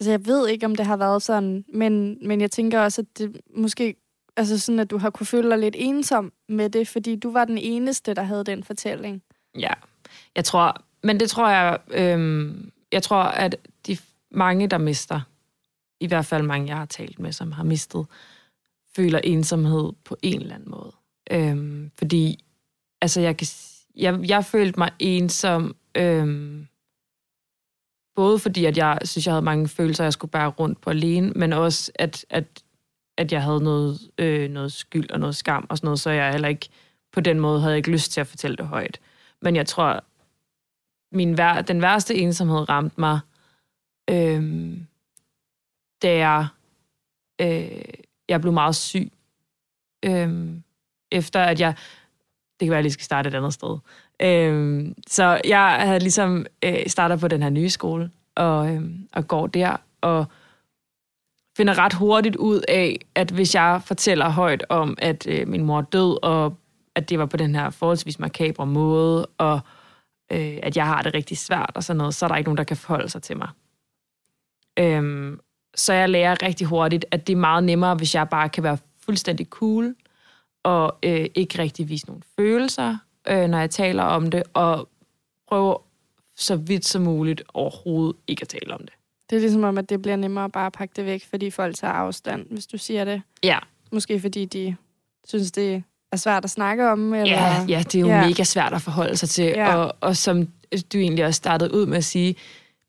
Altså, jeg ved ikke, om det har været sådan, men, men jeg tænker også, at det måske... Altså sådan, at du har kunne føle dig lidt ensom med det, fordi du var den eneste, der havde den fortælling. Ja, jeg tror... Men det tror jeg... Øhm, jeg tror, at mange, der mister, i hvert fald mange, jeg har talt med, som har mistet, føler ensomhed på en eller anden måde. Øhm, fordi, altså, jeg, kan, jeg, jeg følte mig ensom, øhm, både fordi, at jeg synes, jeg havde mange følelser, jeg skulle bære rundt på alene, men også, at, at, at jeg havde noget, øh, noget skyld og noget skam og sådan noget, så jeg heller ikke, på den måde havde jeg ikke lyst til at fortælle det højt. Men jeg tror, min vær, den værste ensomhed ramte mig, øh, da jeg, øh, jeg blev meget syg. Øh, efter at jeg, det kan være, at jeg lige skal starte et andet sted. Øh, så jeg havde ligesom øh, startet på den her nye skole, og, øh, og går der, og finder ret hurtigt ud af, at hvis jeg fortæller højt om, at øh, min mor er død, og at det var på den her forholdsvis makabre måde, og øh, at jeg har det rigtig svært og sådan noget, så er der ikke nogen, der kan forholde sig til mig. Øhm, så jeg lærer rigtig hurtigt, at det er meget nemmere, hvis jeg bare kan være fuldstændig cool, og øh, ikke rigtig vise nogle følelser, øh, når jeg taler om det, og prøve så vidt som muligt overhovedet ikke at tale om det. Det er ligesom om, at det bliver nemmere bare at pakke det væk, fordi folk tager afstand, hvis du siger det. Ja. Måske fordi de synes, det er svært at snakke om? Eller? Ja, ja, det er jo ja. mega svært at forholde sig til. Ja. Og, og som du egentlig også startede ud med at sige,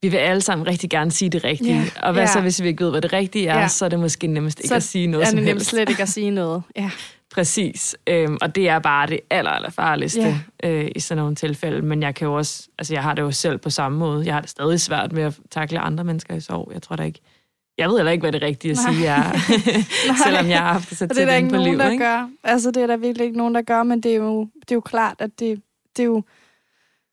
vi vil alle sammen rigtig gerne sige det rigtige. Ja. Og hvad ja. så, hvis vi ikke ved, hvad det rigtige er, ja. så er det måske nemmest ikke så at sige noget er det nemmest slet ikke at sige noget. Ja. Præcis. Øhm, og det er bare det aller, aller farligste ja. øh, i sådan nogle tilfælde. Men jeg kan jo også, altså jeg har det jo selv på samme måde. Jeg har det stadig svært med at takle andre mennesker i sorg. Jeg tror da ikke, jeg ved heller ikke, hvad det rigtige at Nej. sige er, selvom jeg har haft det så tæt det er der ikke nogen, livet, der ikke? gør. Altså, det er der virkelig ikke nogen, der gør, men det er jo, det er jo klart, at det, det er jo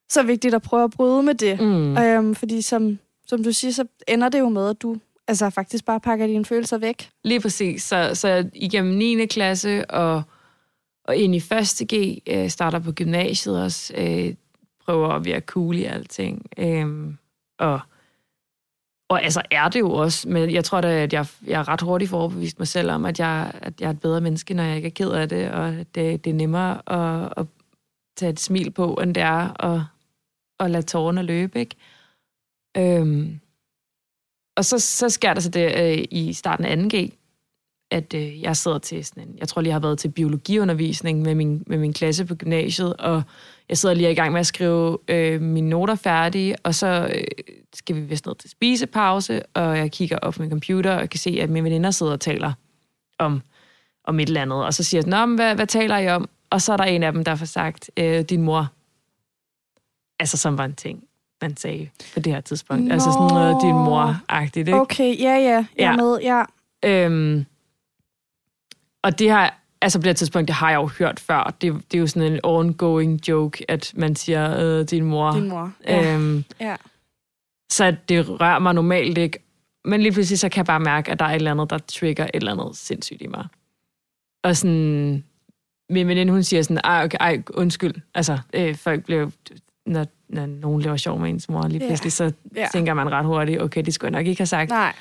så vigtigt at prøve at bryde med det. Mm. Øhm, fordi som, som du siger, så ender det jo med, at du altså, faktisk bare pakker dine følelser væk. Lige præcis. Så, så igennem 9. klasse og, og ind i 1. G, øh, starter på gymnasiet også, øh, prøver at være cool i alting. Øh, og og altså er det jo også, men jeg tror da, at jeg, jeg er ret hurtigt overbevist mig selv om, at jeg, at jeg er et bedre menneske, når jeg ikke er ked af det, og det, det er nemmere at, at tage et smil på, end det er at, at lade tårerne løbe, ikke? Øhm, og så, så sker der så det øh, i starten af 2G, at øh, jeg sidder til sådan en, jeg tror lige, jeg har været til biologiundervisning med min, med min klasse på gymnasiet, og jeg sidder lige i gang med at skrive øh, mine noter færdige, og så øh, skal vi vist ned til spisepause, og jeg kigger op på min computer og kan se, at mine veninder sidder og taler om, om et eller andet. Og så siger jeg, Nå, hvad, hvad taler I om? Og så er der en af dem, der får sagt, øh, din mor. Altså, som var en ting, man sagde på det her tidspunkt. Nå. Altså sådan noget, din mor-agtigt, ikke? Okay, ja, ja, jeg ja. med, ja. Øhm, og det har altså på det tidspunkt, det har jeg jo hørt før. Det, det er jo sådan en ongoing joke, at man siger, øh, din mor. Din mor, ja. Øhm, ja. Så det rører mig normalt ikke. Men lige pludselig, så kan jeg bare mærke, at der er et eller andet, der trigger et eller andet sindssygt i mig. Og sådan, min veninde, hun siger sådan, ej, okay, ej undskyld. Altså, øh, folk bliver, når, når nogen laver sjov med ens mor, lige pludselig, så yeah. tænker man ret hurtigt, okay, det skulle jeg nok ikke have sagt. Nej.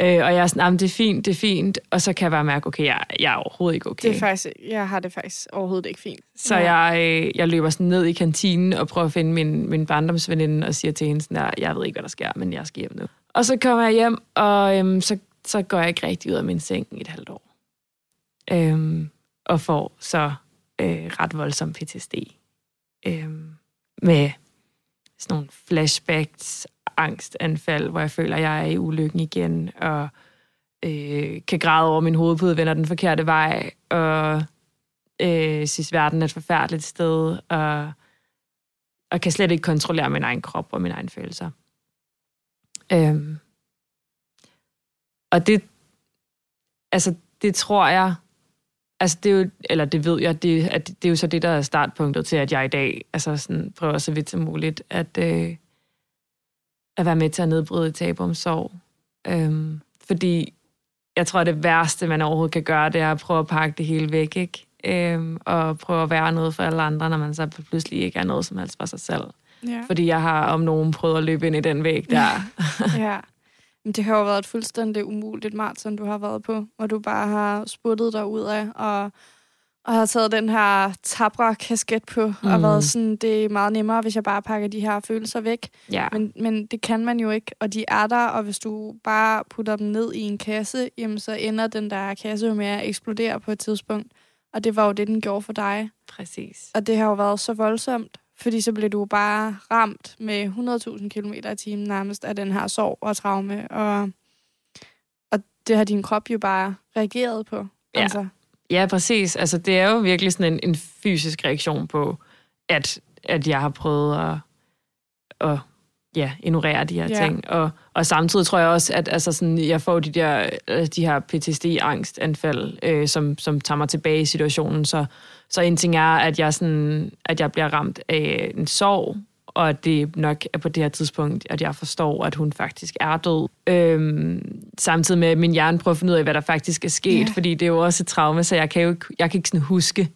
Øh, og jeg er sådan, det er fint, det er fint. Og så kan jeg bare mærke, okay, jeg, jeg er overhovedet ikke okay. Det er faktisk, jeg har det faktisk overhovedet ikke fint. Så ja. jeg, øh, jeg løber sådan ned i kantinen og prøver at finde min, min barndomsveninde og siger til hende sådan, jeg ved ikke, hvad der sker, men jeg skal hjem nu. Og så kommer jeg hjem, og øhm, så, så går jeg ikke rigtig ud af min seng i et halvt år. Øhm, og får så øh, ret voldsom PTSD. Øhm, med sådan nogle flashbacks, angstanfald, hvor jeg føler, at jeg er i ulykken igen, og øh, kan græde over min hovedpude, vender den forkerte vej, og øh, synes, verden er et forfærdeligt sted, og, og kan slet ikke kontrollere min egen krop og mine egne følelser. Øhm, og det, altså, det tror jeg, Altså, det er jo, eller det ved jeg, det, at det er jo så det, der er startpunktet til, at jeg i dag altså sådan, prøver så vidt som muligt at, øh, at være med til at nedbryde tabu om sorg. Øhm, fordi jeg tror, det værste, man overhovedet kan gøre, det er at prøve at pakke det hele væk, ikke? Øhm, og prøve at være noget for alle andre, når man så pludselig ikke er noget som helst for sig selv. Ja. Fordi jeg har om nogen prøvet at løbe ind i den væg der. ja. Det har jo været et fuldstændig umuligt maraton, du har været på, hvor du bare har sputtet dig ud af, og, og har taget den her tabre kasket på, mm. og været sådan, det er meget nemmere, hvis jeg bare pakker de her følelser væk. Ja. Men, men det kan man jo ikke, og de er der, og hvis du bare putter dem ned i en kasse, jamen så ender den der kasse jo med at eksplodere på et tidspunkt. Og det var jo det, den gjorde for dig. Præcis. Og det har jo været så voldsomt, fordi så blev du bare ramt med 100.000 km i timen nærmest af den her sorg og traume. Og, og det har din krop jo bare reageret på. Ja. Altså, Ja, præcis. Altså, det er jo virkelig sådan en, en fysisk reaktion på, at, at jeg har prøvet at, at ja, ignorere de her Ja. ting. Og, og samtidig tror jeg også, at altså sådan, jeg får de, der, øh, de her PTSD-angstanfald, øh, som, som tager mig tilbage i situationen. Så, så en ting er, at jeg, sådan, at jeg bliver ramt af en sorg, og at det nok er på det her tidspunkt, at jeg forstår, at hun faktisk er død. Øhm, samtidig med, at min hjerne prøver at finde ud af, hvad der faktisk er sket, Ja. fordi det er jo også et traume, så jeg kan jo ikke, jeg kan ikke sådan huske,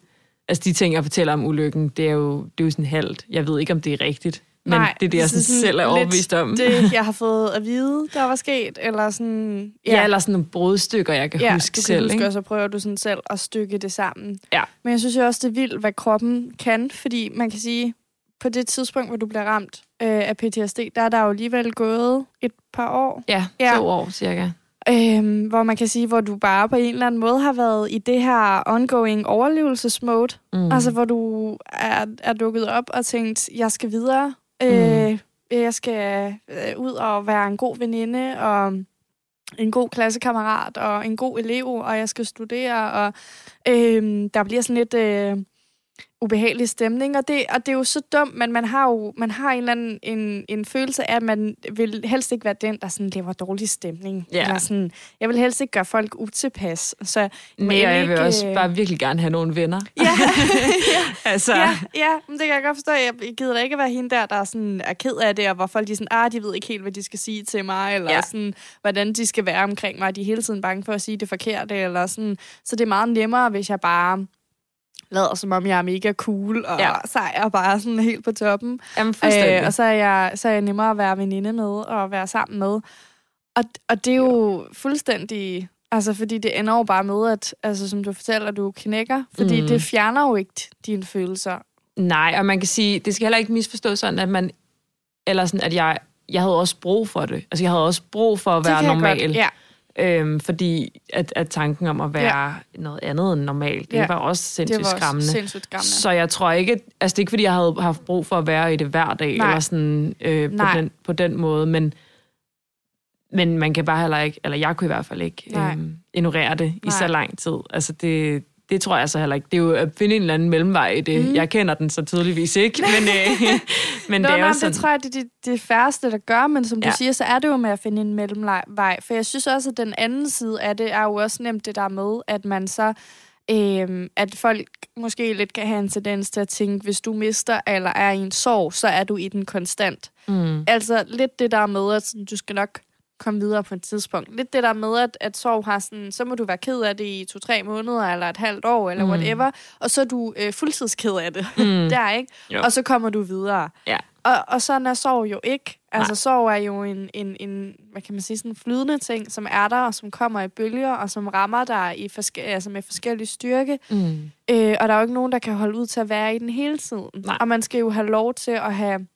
altså de ting, jeg fortæller om ulykken, det er jo, det er jo sådan halvt. Jeg ved ikke, om det er rigtigt, men Nej, det er det, jeg sådan, selv er overbevist om. Det, jeg har fået at vide, der var sket, eller sådan... Ja, ja eller sådan nogle brudstykker, jeg kan ja, huske du kan selv. huske, ikke? og så prøver du sådan selv at stykke det sammen. Ja. Men jeg synes jo også, det er vildt, hvad kroppen kan, fordi man kan sige, på det tidspunkt, hvor du bliver ramt øh, af PTSD, der er der jo alligevel gået et par år, Ja, Ja. to år cirka. Øhm, hvor man kan sige, hvor du bare på en eller anden måde har været i det her ongoing overlevelsesmode. Mm. Altså, hvor du er, er dukket op og tænkt, jeg skal videre. Mm. Øh, jeg skal øh, ud og være en god veninde, og en god klassekammerat, og en god elev, og jeg skal studere, og øh, der bliver sådan lidt... Øh, ubehagelig stemning, og det, og det er jo så dumt, men man har jo man har en, eller anden, en, en følelse af, at man vil helst ikke være den, der sådan lever dårlig stemning. Ja. Eller sådan, jeg vil helst ikke gøre folk utilpas. Så Nej, må og jeg vil ikke, også øh, bare virkelig gerne have nogle venner. Ja, altså, ja, ja, men det kan jeg godt forstå. Jeg gider da ikke være hende der, der sådan er ked af det, og hvor folk de er sådan, ah, de ved ikke helt, hvad de skal sige til mig, eller Ja. ja. sådan, hvordan de skal være omkring mig. De er hele tiden bange for at sige det forkerte, eller sådan. Så det er meget nemmere, hvis jeg bare lader som om, jeg er mega cool, og Ja. ja. sej og bare sådan helt på toppen. Jamen. Øh, og så er, jeg, så er jeg nemmere at være veninde med, og være sammen med. Og, og det er jo fuldstændig... Altså, fordi det ender jo bare med, at, altså, som du fortæller, du knækker. Fordi Mm. det fjerner jo ikke dine følelser. Nej, og man kan sige, det skal heller ikke misforstås sådan, at man, eller sådan, at jeg, jeg havde også brug for det. Altså, jeg havde også brug for at være normal. Godt. Ja. Øhm, fordi at, at tanken om at være ja. noget andet end normal, det Ja. var også Det sindssygt var også skræmmende. sindssygt skræmmende. Så jeg tror ikke, altså det er ikke, fordi jeg havde haft brug for at være i det hver dag, Nej. eller sådan øh, på, den, på den måde, men, men man kan bare heller ikke, eller jeg kunne i hvert fald ikke øhm, ignorere det i Nej. så lang tid. Altså det, det tror jeg så heller ikke. Det er jo at finde en eller anden mellemvej i det. Mm. Jeg kender den så tydeligvis ikke, men, øh, men Nå, det er nej, jo sådan... det tror jeg, det er det, det færreste, der gør, men som du Ja. siger, så er det jo med at finde en mellemvej. For jeg synes også, at den anden side af det er jo også nemt det der med, at man så Øhm, at folk måske lidt kan have en tendens til at tænke, hvis du mister eller er i en sorg, så er du i den konstant. Mm. Altså lidt det der med, at sådan, du skal nok komme videre på et tidspunkt. Lidt det der med, at, at sorg har sådan, så må du være ked af det i to-tre måneder, eller et halvt år, eller Mm. whatever, og så er du øh, fuldtidsked af det. Mm. der, ikke? Jo. Og så kommer du videre. Ja. Og, og sådan er sorg jo ikke. Altså Nej. sorg er jo en, en, en, hvad kan man sige, sådan en flydende ting, som er der, og som kommer i bølger, og som rammer dig i forske- altså med forskellig styrke. Mm. Øh, og der er jo ikke nogen, der kan holde ud til at være i den hele tiden. Nej. Og man skal jo have lov til at have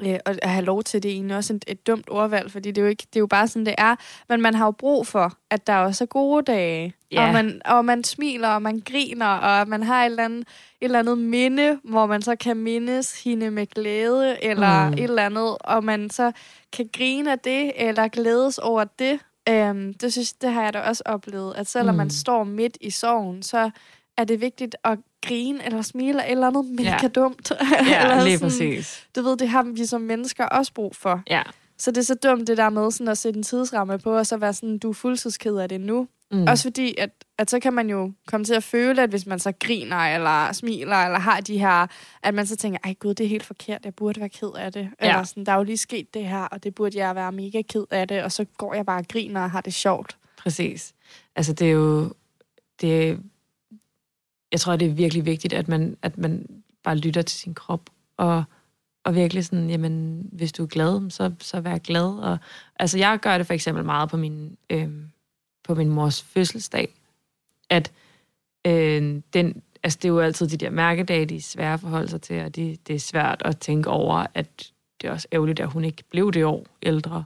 øh, at at have lov til det er egentlig også et, et dumt ordvalg, fordi det er, jo ikke, det er jo bare sådan, det er. Men man har jo brug for, at der også er gode dage. Ja. Og, man, og man smiler, og man griner, og man har et eller, andet, et eller andet minde, hvor man så kan mindes hende med glæde, eller mm. et eller andet, og man så kan grine af det, eller glædes over det. Øhm, det, synes, det har jeg da også oplevet, at selvom Mm. man står midt i sorgen, så er det vigtigt at grine eller smile et eller andet mega Ja. dumt. Ja, eller lige sådan, præcis. Du ved, det har vi som mennesker også brug for. Ja. Så det er så dumt det der med sådan at sætte en tidsramme på, og så være sådan, du er fuldtidsked af det nu. Mm. Også fordi, at at så kan man jo komme til at føle, at hvis man så griner, eller smiler, eller har de her, at man så tænker, ej gud, det er helt forkert, jeg burde være ked af det. Ja. Eller sådan, der er jo lige sket det her, og det burde jeg være mega ked af det, og så går jeg bare og griner og har det sjovt. Præcis. Altså det er jo, det, jeg tror, det er virkelig vigtigt, at man, at man bare lytter til sin krop, og, og virkelig sådan, jamen, hvis du er glad, så, så vær glad. Og, altså, jeg gør det for eksempel meget på min, øh, på min mors fødselsdag, at øh, den, altså, det er jo altid de der mærkedage, de er svære at forholde sig til, og det, det er svært at tænke over, at det er også ærgerligt, at hun ikke blev det år ældre.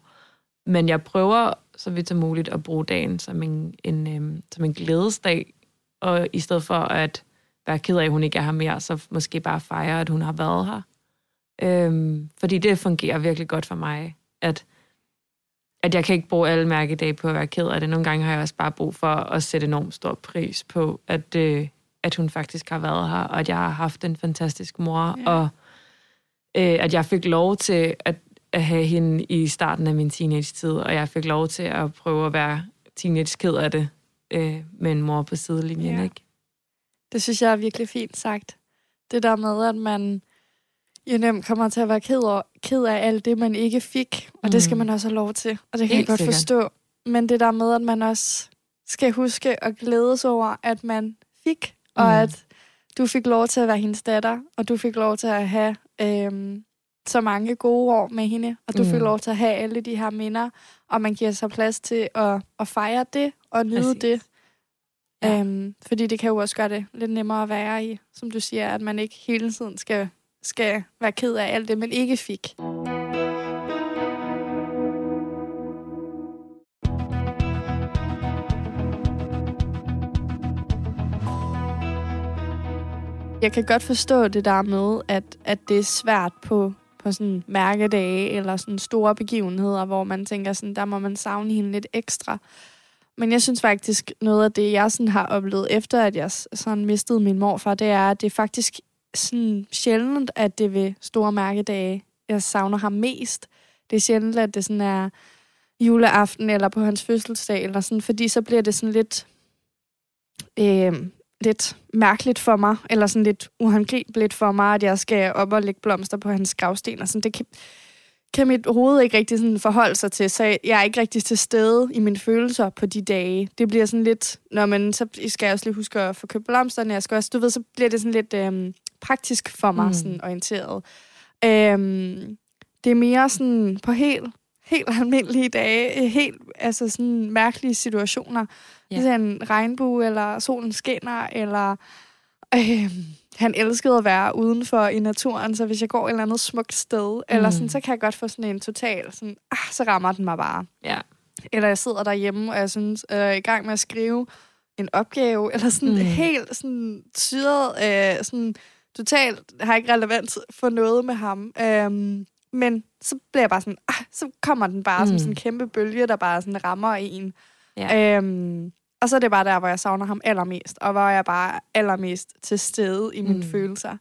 Men jeg prøver så vidt som muligt at bruge dagen som en, en, øh, som en glædesdag, og i stedet for at være ked af, at hun ikke er her mere, så måske bare fejre, at hun har været her. Øhm, fordi det fungerer virkelig godt for mig, at, at jeg kan ikke bruge alle mærkedage på at være ked af det. Nogle gange har jeg også bare brug for at sætte enormt stor pris på, at, øh, at hun faktisk har været her, og at jeg har haft en fantastisk mor, ja. og øh, at jeg fik lov til at, at have hende i starten af min teenage-tid, og jeg fik lov til at prøve at være teenage ked af det øh, med en mor på sidelinjen, ja. ikke? Det synes jeg er virkelig fint sagt. Det der med, at man jo nemt kommer til at være ked af, ked af alt det, man ikke fik. Og mm. det skal mm. man også have lov til. Og det kan Helt jeg godt sikkert. forstå. Men det der med, at man også skal huske at glæde sig over, at man fik. Mm. Og at du fik lov til at være hendes datter. Og du fik lov til at have øhm, så mange gode år med hende. Og du mm. fik lov til at have alle de her minder. Og man giver sig plads til at, at fejre det og nyde Præcis. det. Ja. Øhm, fordi det kan jo også gøre det lidt nemmere at være i, som du siger, at man ikke hele tiden skal, skal være ked af alt det, man ikke fik. Jeg kan godt forstå det der med, at, at det er svært på, på sådan mærkedage eller sådan store begivenheder, hvor man tænker, sådan, der må man savne hende lidt ekstra. Men jeg synes faktisk, noget af det, jeg sådan har oplevet efter, at jeg sådan mistede min morfar, det er, at det er faktisk sådan sjældent, at det ved store mærkedage, jeg savner ham mest. Det er sjældent, at det sådan er juleaften eller på hans fødselsdag, eller sådan, fordi så bliver det sådan lidt, øh, lidt mærkeligt for mig, eller sådan lidt uhåndgribeligt for mig, at jeg skal op og lægge blomster på hans gravsten. Og sådan. Det kan, kan mit hoved ikke rigtig sådan forholde sig til, så jeg er ikke rigtig til stede i mine følelser på de dage. Det bliver sådan lidt, når man så skal jeg også lige huske at få købt blomsterne, jeg skal også, du ved, så bliver det sådan lidt øhm, praktisk for mig, mm. sådan orienteret. Øhm, det er mere sådan på helt, helt almindelige dage, helt altså sådan mærkelige situationer. Ja. Er en regnbue, eller solen skinner, eller øh, han elskede at være udenfor i naturen, så hvis jeg går et eller andet smukt sted, mm. eller sådan, så kan jeg godt få sådan en total, sådan, ah, så rammer den mig bare. Ja. Eller jeg sidder derhjemme, og jeg synes, øh, er i gang med at skrive en opgave, eller sådan mm. helt sådan syret, øh, sådan totalt, har ikke relevans for noget med ham. Øhm, men så bliver jeg bare sådan, ah, så kommer den bare mm. som sådan en kæmpe bølge, der bare sådan rammer en. Ja. Øhm, og så er det bare der, hvor jeg savner ham allermest, og hvor jeg bare allermest til stede i mine mm. følelser.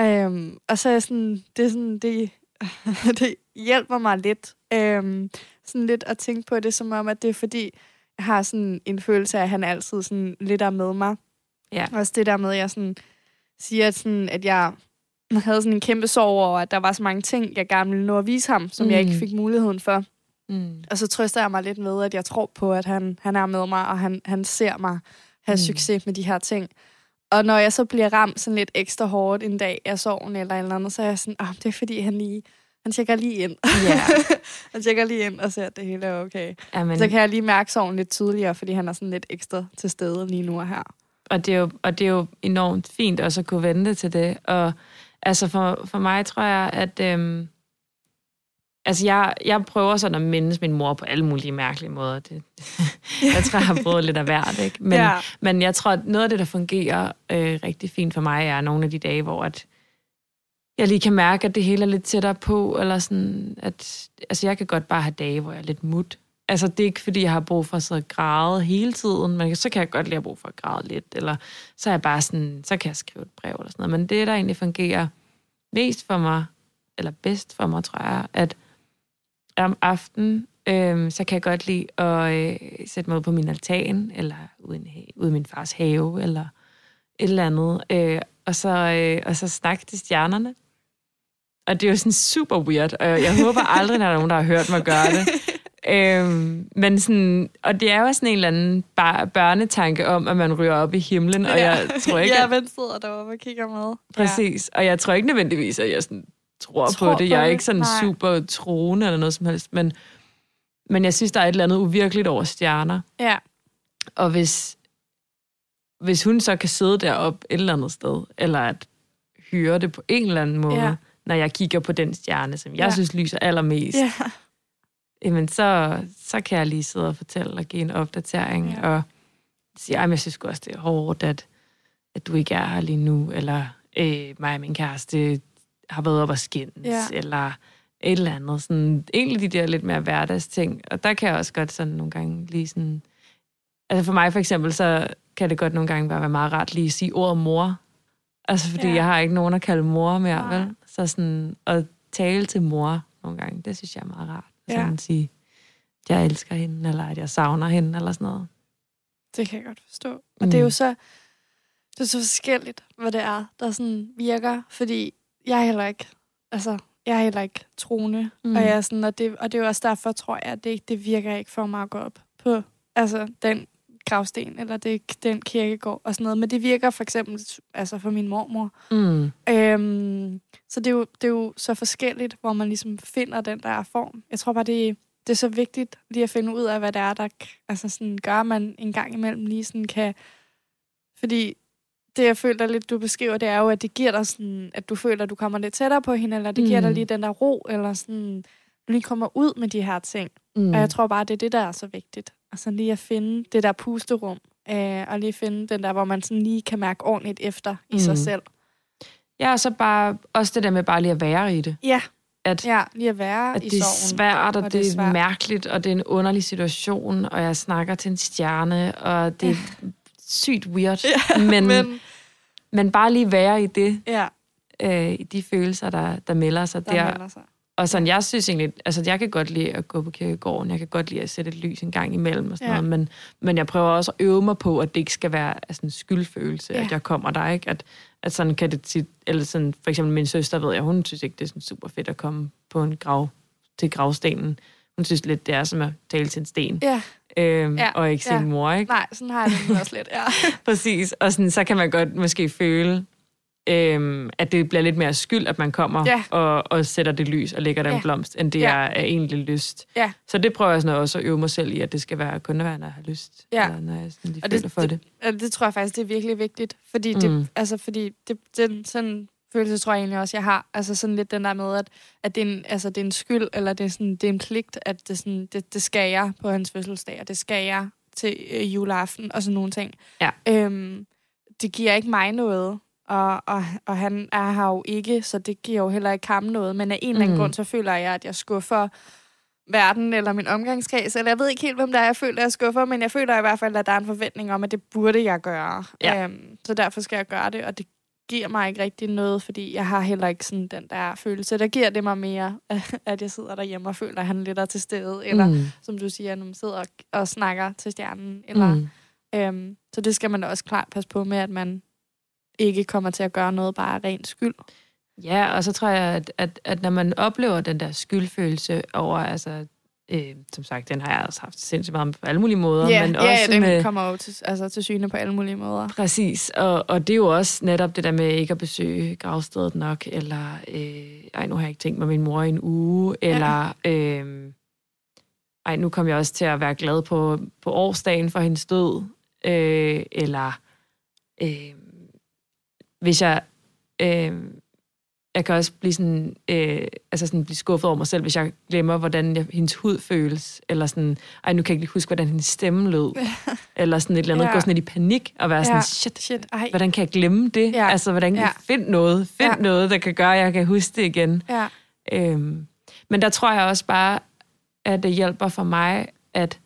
Um, og så er jeg sådan, det er sådan, det, det hjælper mig lidt, um, sådan lidt at tænke på det, som om, at det er fordi, jeg har sådan en følelse af, at han altid sådan lidt er med mig. Ja. Også det der med, at jeg sådan siger, sådan, at jeg havde sådan en kæmpe sorg over, at der var så mange ting, jeg gerne ville nå at vise ham, som mm. jeg ikke mm. fik muligheden for. Mm. Og så trøster jeg mig lidt med, at jeg tror på, at han, han er med mig, og han, han ser mig have mm. succes med de her ting. Og når jeg så bliver ramt sådan lidt ekstra hårdt en dag af sorgen eller eller andet, så er jeg sådan, ah, det er fordi, han lige han tjekker lige ind. Yeah. han tjekker lige ind og ser, at det hele er okay. Amen. Så kan jeg lige mærke sorgen lidt tydeligere, fordi han er sådan lidt ekstra til stede lige nu og her. Og det er jo, og det er jo enormt fint også at kunne vente til det. Og altså for, for mig tror jeg, at øhm, Altså, jeg, jeg prøver sådan at mindes min mor på alle mulige mærkelige måder. Det, jeg tror, jeg har prøvet lidt af hvert, ikke? Men, ja. men jeg tror, at noget af det, der fungerer øh, rigtig fint for mig, er nogle af de dage, hvor at jeg lige kan mærke, at det hele er lidt tættere på, eller sådan, at altså, jeg kan godt bare have dage, hvor jeg er lidt mut. Altså, det er ikke, fordi jeg har brug for at sidde og græde hele tiden, men så kan jeg godt lige have brug for at græde lidt, eller så er jeg bare sådan, så kan jeg skrive et brev, eller sådan noget. Men det, der egentlig fungerer mest for mig, eller bedst for mig, tror jeg, at om aftenen, øh, så kan jeg godt lide at øh, sætte mig ud på min altan, eller ude i, ude i min fars have, eller et eller andet. Øh, og, så, øh, og så snakke til stjernerne. Og det er jo sådan super weird, og jeg håber aldrig, at der er nogen, der har hørt mig gøre det. Øhm, men sådan, og det er jo sådan en eller anden bare børnetanke om, at man ryger op i himlen, og jeg tror ikke... ja, at, hvem sidder deroppe og kigger med? præcis, og jeg tror ikke nødvendigvis, at jeg sådan tror, Tror på det. på Jeg er det, ikke sådan nej. super troende eller noget som helst, men, men jeg synes, der er et eller andet uvirkeligt over stjerner. Ja. ja. Og hvis, hvis hun så kan sidde deroppe et eller andet sted, eller at hyre det på en eller anden måde, Ja. ja. når jeg kigger på den stjerne, som jeg Ja. ja. synes lyser allermest, Ja. Jamen så, så kan jeg lige sidde og fortælle og give en opdatering, Ja. og sige, at jeg synes også, det er hårdt, at, at du ikke er her lige nu, eller øh, mig og min kæreste har været op og skændes, Ja. eller et eller andet. Sådan, egentlig de der lidt mere hverdagsting. Og der kan jeg også godt sådan nogle gange lige sådan... Altså for mig for eksempel, så kan det godt nogle gange bare være meget rart lige at sige ordet mor. Altså fordi ja. jeg har ikke nogen at kalde mor mere, Nej. vel? Så sådan at tale til mor nogle gange, det synes jeg er meget rart. Ja. Sådan sige, at jeg elsker hende, eller at jeg savner hende, eller sådan noget. Det kan jeg godt forstå. Og Mm. det er jo så, det er så forskelligt, hvad det er, der sådan virker, fordi jeg er heller ikke, altså, jeg er heller ikke troende, mm. Mm. og, jeg er sådan, og, det, og det er jo også derfor, tror jeg, at det, det virker ikke for mig at gå op på altså, den gravsten, eller det, den kirkegård og sådan noget, men det virker for eksempel altså for min mormor. Mm. Øhm, så det er, jo, det er jo så forskelligt, hvor man ligesom finder den der form. Jeg tror bare, det, det er så vigtigt lige at finde ud af, hvad det er, der altså sådan, gør, man en gang imellem lige sådan kan... Fordi det, jeg føler lidt, du beskriver, det er jo, at det giver dig sådan, at du føler, at du kommer lidt tættere på hende, eller det giver dig Mm. lige den der ro, eller sådan, du lige kommer ud med de her ting. Mm. Mm. Og jeg tror bare, det er det, der er så vigtigt. Altså lige at finde det der pusterum, øh, og lige finde den der, hvor man sådan lige kan mærke ordentligt efter i Mm. sig selv. Ja, og så bare også det der med bare lige at være i det. Ja, At, ja lige at være at i det er sorgen. svært, og, og det er, svært. mærkeligt, og det er en underlig situation, og jeg snakker til en stjerne, og det er sygt weird. Ja, men, men, men men bare lige være i det, ja, øh, i de følelser, der, der melder sig der der. melder sig. Og sådan, jeg synes egentlig, altså jeg kan godt lide at gå på kirkegården, jeg kan godt lide at sætte et lys en gang imellem og sådan Ja. noget, men, men jeg prøver også at øve mig på, at det ikke skal være altså, en skyldfølelse, Ja. at jeg kommer der, ikke? At, at sådan kan det tit, eller sådan, for eksempel min søster ved jeg, hun synes ikke, det er sådan super fedt at komme på en grav, til gravstenen. Hun synes lidt, det er som at tale til en sten, Ja, øhm, Ja, ja. og ikke sin ja. mor, ikke? nej, sådan har jeg det også lidt. Ja. Præcis, og sådan, så kan man godt måske føle, øhm, at det bliver lidt mere skyld, at man kommer Ja. og, og sætter det lys og lægger den Ja. blomst, end det Ja. er, er egentlig lyst. Ja. Så det prøver jeg sådan også at øve mig selv i, at det skal være kun være, når jeg har lyst, Ja. eller når jeg sådan lige Og det- for det. Og det tror jeg faktisk, det er virkelig vigtigt. Fordi, det, Mm. altså, fordi det, den sådan følelse tror jeg egentlig også, jeg har. Altså sådan lidt den der med, at, at det, er en, altså, det er en skyld, eller det er, sådan, det er en pligt, at det, sådan, det, det skal jeg på hans fødselsdag, og det skal jeg til øh, juleaften, og sådan nogle ting. Ja. Øhm, det giver ikke mig noget, og, og, og han er her jo ikke, så det giver jo heller ikke ham noget. Men af en eller anden Mm. grund, så føler jeg, at jeg skuffer verden eller min omgangskreds, eller jeg ved ikke helt, hvem der er, jeg føler, jeg skuffer, men jeg føler i hvert fald, at der er en forventning om, at det burde jeg gøre. Ja. Øhm, så derfor skal jeg gøre det, og det giver mig ikke rigtig noget, fordi jeg har heller ikke sådan den der følelse. Der giver det mig mere, at jeg sidder derhjemme og føler, at han lidt er til stede, eller mm. som du siger, når man sidder og, og snakker til stjernen. Eller, Mm. øhm, så det skal man da også klart passe på med, at man ikke kommer til at gøre noget bare af ren skyld. Ja, og så tror jeg, at, at, at når man oplever den der skyldfølelse over, altså, øh, som sagt, den har jeg også haft sindssygt meget på alle mulige måder, Ja, men ja, også den med, kommer jo til, altså, til syne på alle mulige måder. Præcis, og, og det er jo også netop det der med ikke at besøge gravstedet nok, eller, øh, ej, nu har jeg ikke tænkt mig min mor i en uge, eller, øh, ej, nu kom jeg også til at være glad på, på årsdagen for hendes død, øh, eller, øh, hvis jeg, øh, jeg kan også blive sådan, øh, altså sådan blive skuffet over mig selv, hvis jeg glemmer, hvordan jeg, hendes hud føles, eller sådan, ej, nu kan jeg ikke lige huske, hvordan hendes stemme lød, eller sådan et eller andet, Ja. gå sådan lidt i panik, og være sådan, Ja. shit, Shit, ej. hvordan kan jeg glemme det? Ja. Altså, hvordan kan Ja. jeg finde noget? Find ja. noget, der kan gøre, at jeg kan huske det igen. Ja, Øhm, men der tror jeg også bare, at det hjælper for mig at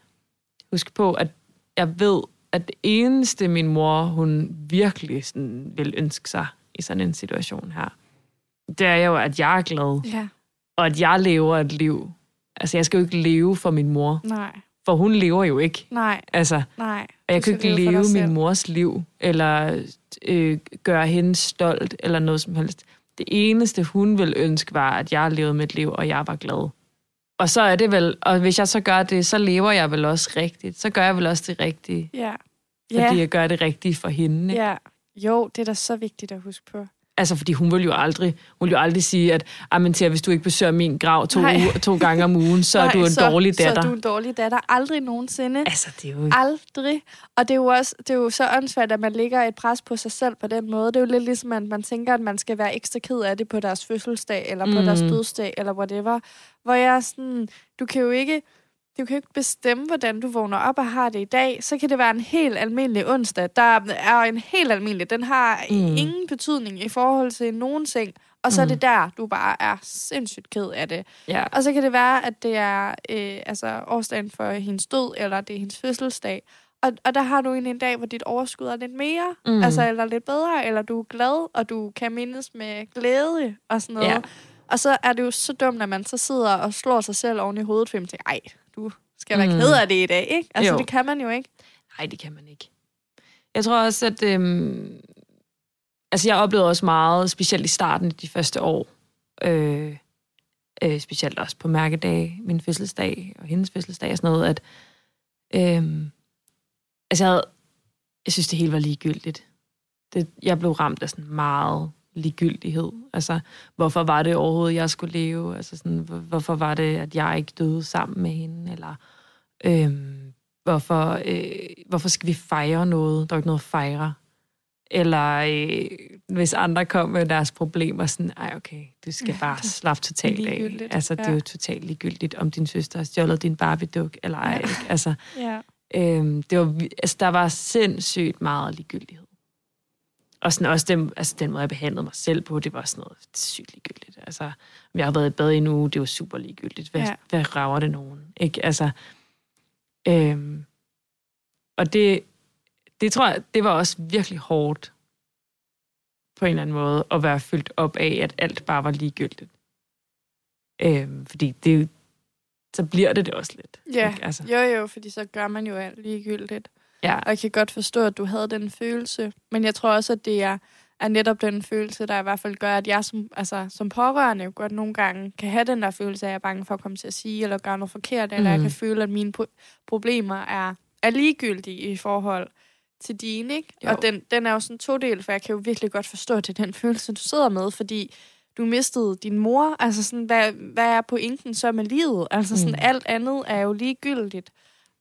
huske på, at jeg ved, at det eneste, min mor, hun virkelig sådan vil ønske sig i sådan en situation her, det er jo, at jeg er glad, ja, og at jeg lever et liv, Altså, jeg skal jo ikke leve for min mor, Nej, for hun lever jo ikke. nej, Altså, nej. og jeg kan ikke leve leve min mors liv, eller øh, gøre hende stolt, eller noget som helst. Det eneste, hun ville ønske, var, at jeg levede mit liv, og jeg var glad. Og så er det vel, og hvis jeg så gør det, så lever jeg vel også rigtigt. Så gør jeg vel også det rigtige, Ja. fordi Ja, jeg gør det rigtige for hende. Ikke? ja. Jo, det er da så vigtigt at huske på. Altså, fordi hun vil jo aldrig, hun vil jo aldrig sige, at "Ej, men Thea, hvis du ikke besøger min grav to, uger, to gange om ugen, så er Nej, du en så, dårlig datter. Så er du en dårlig datter. Aldrig nogensinde. Altså, det er jo... Aldrig. Og det er jo også det er jo så åndssvagt, at man lægger et pres på sig selv på den måde. Det er jo lidt ligesom, at man tænker, at man skal være ekstra ked af det på deres fødselsdag, eller på Mm. deres dødsdag, eller whatever. Hvor jeg er sådan, du kan jo ikke... Du kan jo ikke bestemme, hvordan du vågner op og har det i dag. Så kan det være en helt almindelig onsdag. Der er en helt almindelig. Den har Mm. mm. ingen betydning i forhold til nogen ting. Og så mm. Mm. er det der, du bare er sindssygt ked af det. Ja. Og så kan det være, at det er øh, altså årsdagen for hendes død, eller det er hendes fødselsdag. Og, og der har du egentlig en dag, hvor dit overskud er lidt mere, Mm. mm. altså eller lidt bedre, eller du er glad, og du kan mindes med glæde og sådan noget. Ja. Og så er det jo så dumt, at man så sidder og slår sig selv oven i hovedet, fordi man tænker, ej, du skal være Mm. ked af det i dag, ikke? Altså, Jo. det kan man jo ikke. Nej, det kan man ikke. Jeg tror også, at... Øhm, altså, jeg oplevede også meget, specielt i starten de første år, øh, øh, specielt også på mærkedage, min fødselsdag og hendes fødselsdag og sådan noget, at øhm, altså, jeg, havde, jeg synes, det hele var ligegyldigt. Det, jeg blev ramt af sådan meget ligegyldighed. Altså, hvorfor var det overhovedet, jeg skulle leve? Altså, sådan, hvor- hvorfor var det, at jeg ikke døde sammen med hende? Eller, øhm, hvorfor, øh, hvorfor skal vi fejre noget? Der er ikke noget at fejre. Eller øh, hvis andre kom med deres problemer, sådan, ej okay, du skal bare slappe totalt af. Altså, det er jo totalt ligegyldigt, om din søster har stjålet din Barbie-duk, eller ej. Ikke? Altså, Ja. øhm, det var, altså, der var sindssygt meget ligegyldighed. Og sådan også den, altså, den måde, jeg behandlede mig selv på, det var sådan noget sygt ligegyldigt. Altså, om jeg har været i bad i en uge, det var super ligegyldigt. Hvad, Ja. ja. hvad rager det nogen? Ikke? Altså, øhm, og det, det tror jeg, det var også virkelig hårdt på en eller anden måde, at være fyldt op af, at alt bare var ligegyldigt. Øhm, fordi det, så bliver det det også lidt. Ja, Ikke? Altså, jo jo, fordi så gør man jo alt ligegyldigt. Ja, Og jeg kan godt forstå, at du havde den følelse. Men jeg tror også, at det er, er netop den følelse, der i hvert fald gør, at jeg som, altså, som pårørende jo godt nogle gange kan have den der følelse af, at jeg er bange for at komme til at sige, eller gøre noget forkert, eller jeg Mhm. kan føle, at mine pro- problemer er, er ligegyldige i forhold til dine, ikke? Jo. Og den, den er jo sådan to del, for jeg kan jo virkelig godt forstå, at det er den følelse, du sidder med, fordi du mistede din mor. Altså sådan, hvad, hvad er pointen så med livet? Altså sådan, Mm. alt andet er jo ligegyldigt.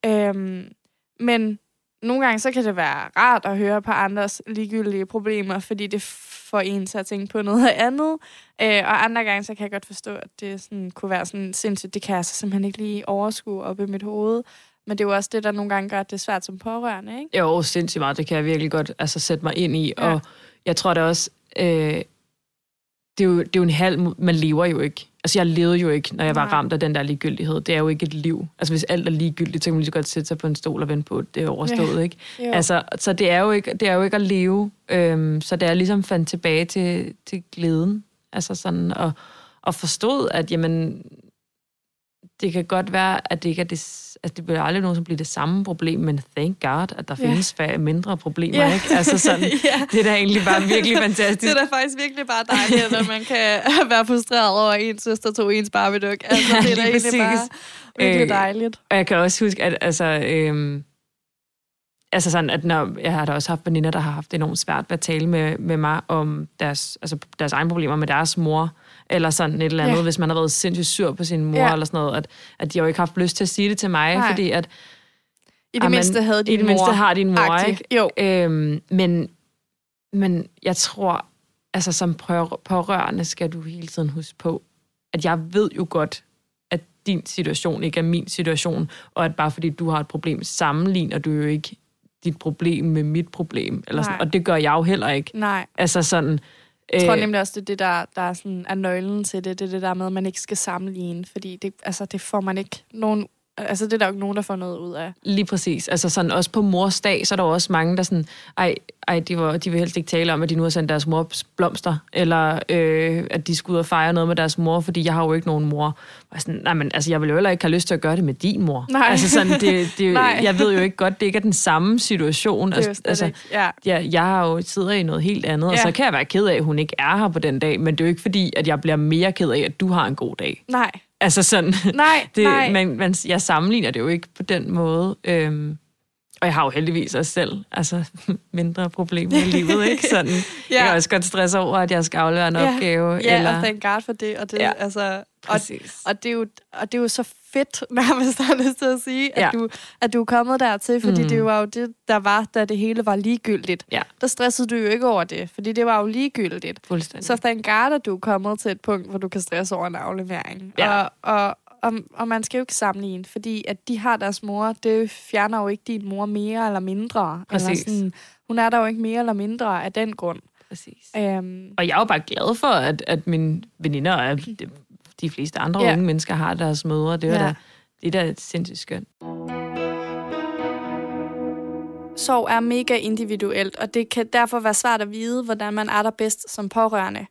Øhm, men nogle gange så kan det være rart at høre på andres ligegyldige problemer, fordi det får en til at tænke på noget andet. Øh, og andre gange så kan jeg godt forstå, at det sådan, kunne være sådan sindssygt, det kan jeg så simpelthen ikke lige overskue op i mit hoved. Men det er jo også det, der nogle gange gør, at det er svært som pårørende, ikke? Jo, sindssygt meget. Det kan jeg virkelig godt altså, sætte mig ind i. Ja. Og jeg tror da også, øh, det, er jo, det er jo en halv... Man lever jo ikke. Altså, jeg levede jo ikke, når jeg var Nej. ramt af den der ligegyldighed. Det er jo ikke et liv. Altså, hvis alt er ligegyldigt, så kan man lige så godt sætte sig på en stol og vente på, at det er overstået, Ja. ikke? Jo. Altså, så det er jo ikke, det er jo ikke at leve. Øhm, så det er ligesom fandt tilbage til, til glæden. Altså sådan, og, og forstod, at jamen, det kan godt være, at det ikke er det, at det bliver aldrig nogen, som bliver det samme problem, men thank God, at der findes færre, mindre problemer, Ja. ikke? Altså sådan, ja. det er da egentlig bare virkelig fantastisk. Det er da faktisk virkelig bare dejligt, at man kan være frustreret over, at ens søster tog ens barbie Altså, Ja, det er da egentlig bare præcis. virkelig Øh, dejligt. Og jeg kan også huske, at altså, øhm, altså sådan, at når, jeg har da også haft veninder, der har haft enormt svært ved at tale med, med mig om deres, altså deres egne problemer med deres mor, eller sådan et eller andet, Ja. hvis man har været sindssygt sur på sin mor, Ja. eller sådan noget, at, at de har jo ikke haft lyst til at sige det til mig, Nej. fordi at I det Jamen, mindste havde din i det mor. mindste har din mor, agtig. ikke? Jo. Øhm, men, men jeg tror, altså som pårørende skal du hele tiden huske på, at jeg ved jo godt, at din situation ikke er min situation, og at bare fordi du har et problem, sammenligner du jo ikke dit problem med mit problem. Eller sådan, Nej. og det gør jeg jo heller ikke. Nej, Altså sådan... jeg tror øh, nemlig også, det er det, der, der er, sådan, er nøglen til det. Det er det der med, at man ikke skal sammenligne, fordi det, altså, det får man ikke nogen Altså, det er der jo ikke nogen, der får noget ud af. Lige præcis. Altså sådan også på mors dag, så er der også mange, der sådan, ej, ej de, var, de vil helst ikke tale om, at de nu har sendt deres mor blomster, eller øh, at de skulle ud og fejre noget med deres mor, fordi jeg har jo ikke nogen mor. Og sådan, nej, men altså, jeg vil jo heller ikke have lyst til at gøre det med din mor. Nej. Altså sådan, det, det, Nej. jeg ved jo ikke godt, det ikke er den samme situation. Det er altså, ikke. Ja. jeg, jeg har jo sidder i noget helt andet, og Ja. så kan jeg være ked af, at hun ikke er her på den dag, men det er jo ikke fordi, at jeg bliver mere ked af, at du har en god dag. Nej, Altså sådan, nej, det, nej. Man, man, jeg sammenligner det jo ikke på den måde. Øhm, og jeg har jo heldigvis også selv altså, mindre problemer i livet, ikke? Sådan, ja. Jeg kan også godt stresse over, at jeg skal aflevere en Ja. opgave. Ja, eller, og thank God for det. Og det, Ja, altså, og, præcis. og, det er jo, og det er jo så fedt, nærmest har jeg lyst til at sige, at, Ja. du, at du er kommet dertil, fordi Mm. det var jo det, der var, da det hele var ligegyldigt. Ja. Der stressede du jo ikke over det, fordi det var jo ligegyldigt. Fuldstændig. Så thank God, at du er kommet til et punkt, hvor du kan stresse over en aflevering. Ja. Og, og, og, og man skal jo ikke sammenligne, fordi at de har deres mor, det fjerner jo ikke din mor mere eller mindre. Præcis. Eller sådan, hun er der jo ikke mere eller mindre af den grund. præcis. Øhm, Og jeg er jo bare glad for, at, at mine veninder og de, fleste andre Ja. unge mennesker har deres mødre. Det er ja. da, det er da sindssygt skønt. Sorg er mega individuelt, og det kan derfor være svært at vide, hvordan man er der bedst som pårørende.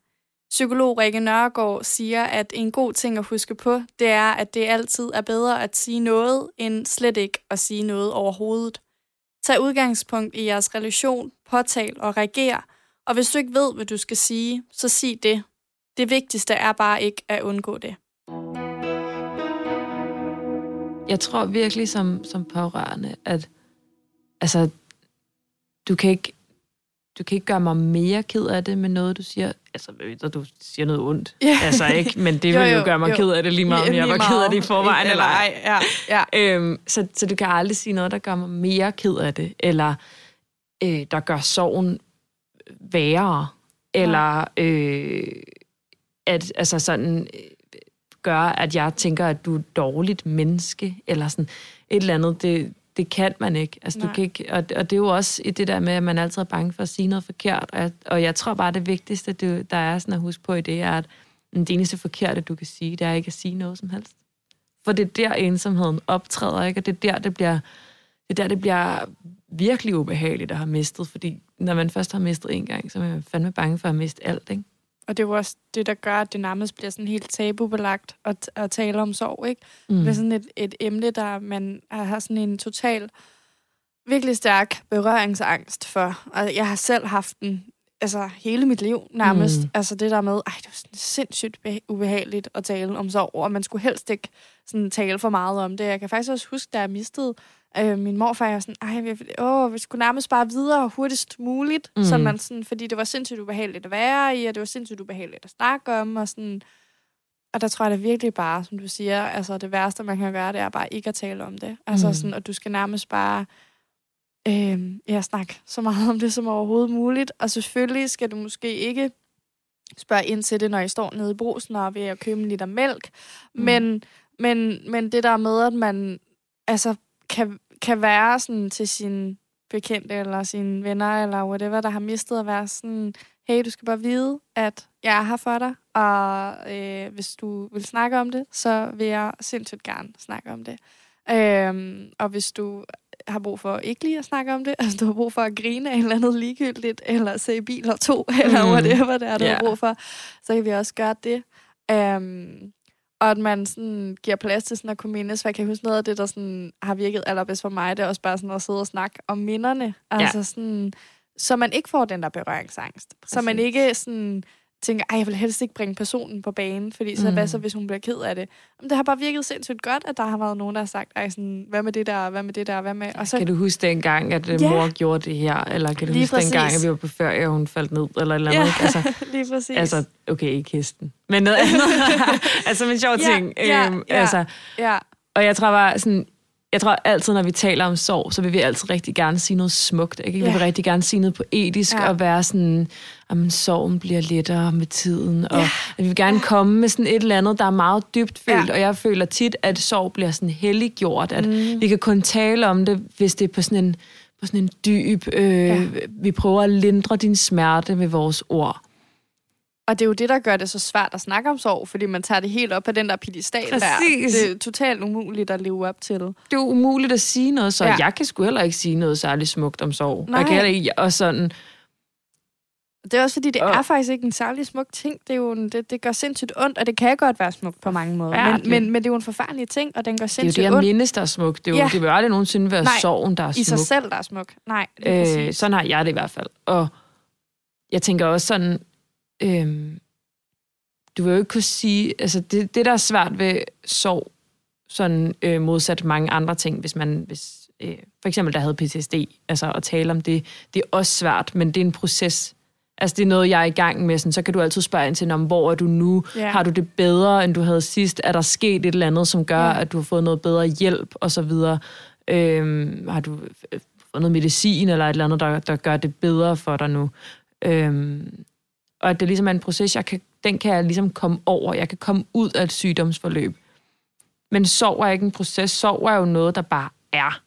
Psykolog Rikke Nørgaard siger, at en god ting at huske på, det er, at det altid er bedre at sige noget, end slet ikke at sige noget overhovedet. Tag udgangspunkt i jeres relation, påtal og reager, og hvis du ikke ved, hvad du skal sige, så sig det. Det vigtigste er bare ikke at undgå det. Jeg tror virkelig som, som pårørende, at altså, du kan ikke du kan ikke gøre mig mere ked af det med noget, du siger. Altså, medmindre du siger noget ondt. Ja. Altså ikke, men det Jo, vil jo, jo, gøre mig jo. ked af det lige meget, om jeg var ked af det i forvejen. Eller ej, ja, ja. Øhm, så, så du kan aldrig sige noget, der gør mig mere ked af det, eller øh, der gør sorgen værre, eller øh, at altså sådan øh, gør, at jeg tænker, at du er et dårligt menneske, eller sådan et eller andet. Det, det kan man ikke. Altså, du kan ikke og, og det er jo også i det der med, at man altid er bange for at sige noget forkert. Og jeg, og jeg tror bare, det vigtigste, det, der er sådan at huske på i det, er, at det eneste forkerte, du kan sige, det er ikke at sige noget som helst. For det er der, ensomheden optræder, ikke? Og det er der, det bliver, det er der, det bliver virkelig ubehageligt at have mistet. Fordi når man først har mistet en gang, så er man fandme bange for at miste alt, ikke? Og det er jo også det, der gør, at det nærmest bliver sådan helt tabubelagt at, at tale om sorg, ikke? Mm. Det er sådan et, et emne, der man har sådan en total, virkelig stærk berøringsangst for. Og jeg har selv haft den altså hele mit liv nærmest. Mm. Altså det der med, ej, det var sådan sindssygt beha- ubehageligt at tale om sorg, og man skulle helst ikke sådan tale for meget om det. Jeg kan faktisk også huske, da jeg mistede øh, min morfar, jeg var sådan, ej, vi, åh, vi skulle nærmest bare videre hurtigst muligt, Mm. mm. så man sådan, fordi det var sindssygt ubehageligt at være i, og det var sindssygt ubehageligt at snakke om, og sådan, og der tror jeg da virkelig bare, som du siger, altså det værste, man kan gøre, det er bare ikke at tale om det. Altså Mm. sådan, og du skal nærmest bare øh, ja, snakke så meget om det som overhovedet muligt. Og selvfølgelig skal du måske ikke spørge ind til det, når I står nede i brusen og er ved at købe en liter mælk. Mm. Men, men, men det der med, at man altså, kan, kan være sådan til sin bekendte eller sine venner eller whatever, der har mistet at være sådan, hey, du skal bare vide, at jeg er her for dig, og øh, hvis du vil snakke om det, så vil jeg sindssygt gerne snakke om det. Øhm, og hvis du har brug for ikke lige at snakke om det, altså du har brug for at grine af et eller andet ligegyldigt, eller se biler to, eller Mm. whatever det er, du Ja. har brug for, så kan vi også gøre det. Øhm, og at man sådan giver plads til sådan at kunne mindes, for jeg kan huske noget af det, der sådan har virket allerbedst for mig, det er også bare sådan at sidde og snakke om minderne. Altså sådan, så man ikke får den der berøringsangst. Så man Præcis. ikke sådan tænker, ej, jeg vil helst ikke bringe personen på banen, fordi så Mm. mm. hvad så, hvis hun bliver ked af det? Men det har bare virket sindssygt godt, at der har været nogen, der har sagt, ej, sådan, hvad med det der, hvad med det der, hvad med... Og så, Kan du huske dengang, at øh, Ja. mor gjorde det her? Eller kan du Lige huske dengang, præcis. at vi var på ferie, og hun faldt ned? Eller eller andet, Ja. Altså, lige præcis. altså, okay, ikke hesten. Men noget andet. altså, en sjov Ja, ting. ja, Øhm, ja. Altså, ja, og jeg tror bare sådan, jeg tror altid, når vi taler om sorg, så vil vi altid rigtig gerne sige noget smukt. Ikke? Vi Ja. vil rigtig gerne sige noget poetisk, Ja. og være sådan, at sorgen bliver lettere med tiden. Og Ja. at vi vil gerne komme med sådan et eller andet, der er meget dybt følt. Ja. Og jeg føler tit, at sorg bliver sådan helliggjort. At Mm. vi kan kun tale om det, hvis det er på sådan en, på sådan en dyb... Øh, Ja. Vi prøver at lindre din smerte med vores ord. Og det er jo det, der gør det så svært at snakke om sorg, fordi man tager det helt op på den der pedestal der. Præcis. Det er totalt umuligt at leve op til. Det er jo umuligt at sige noget, så Ja. ja. jeg kan sgu heller ikke sige noget særligt smukt om sorg. Nej. Jeg kan heller ikke, og sådan, Det er også fordi, det Og- er faktisk ikke en særlig smuk ting. Det, er jo en, det, det gør sindssygt ondt, og det kan godt være smukt på mange måder. Men, Forfærdeligt. men, men det er jo en forfærdelig ting, og den gør det er jo sindssygt det, jeg ondt mindes, der er smukt. Det, er jo, Ja. ja. det vil jo aldrig nogensinde være Nej, sorgen, der er i smuk. sig selv, der er smuk. Nej, det er Øh, præcis. sådan har jeg det i hvert fald. Og jeg tænker også sådan, øhm, du vil jo ikke kunne sige, altså det, det der er svært ved sorg, sådan øh, modsat mange andre ting, hvis man, hvis, øh, for eksempel der havde PTSD, altså at tale om det, det er også svært, men det er en proces. Altså det er noget, jeg er i gang med, sådan, så kan du altid spørge ind til, "Nå, men hvor er du nu? Ja. Har du det bedre, end du havde sidst? Er der sket et eller andet, som gør, Ja. ja. at du har fået noget bedre hjælp, og så videre? Øhm, har du øh, fået noget medicin, eller et eller andet, der, der gør det bedre for dig nu? Øhm, og at det ligesom er en proces, jeg kan, den kan jeg ligesom komme over. Jeg kan komme ud af et sygdomsforløb. Men sorg er ikke en proces. Sorg er jo noget, der bare er.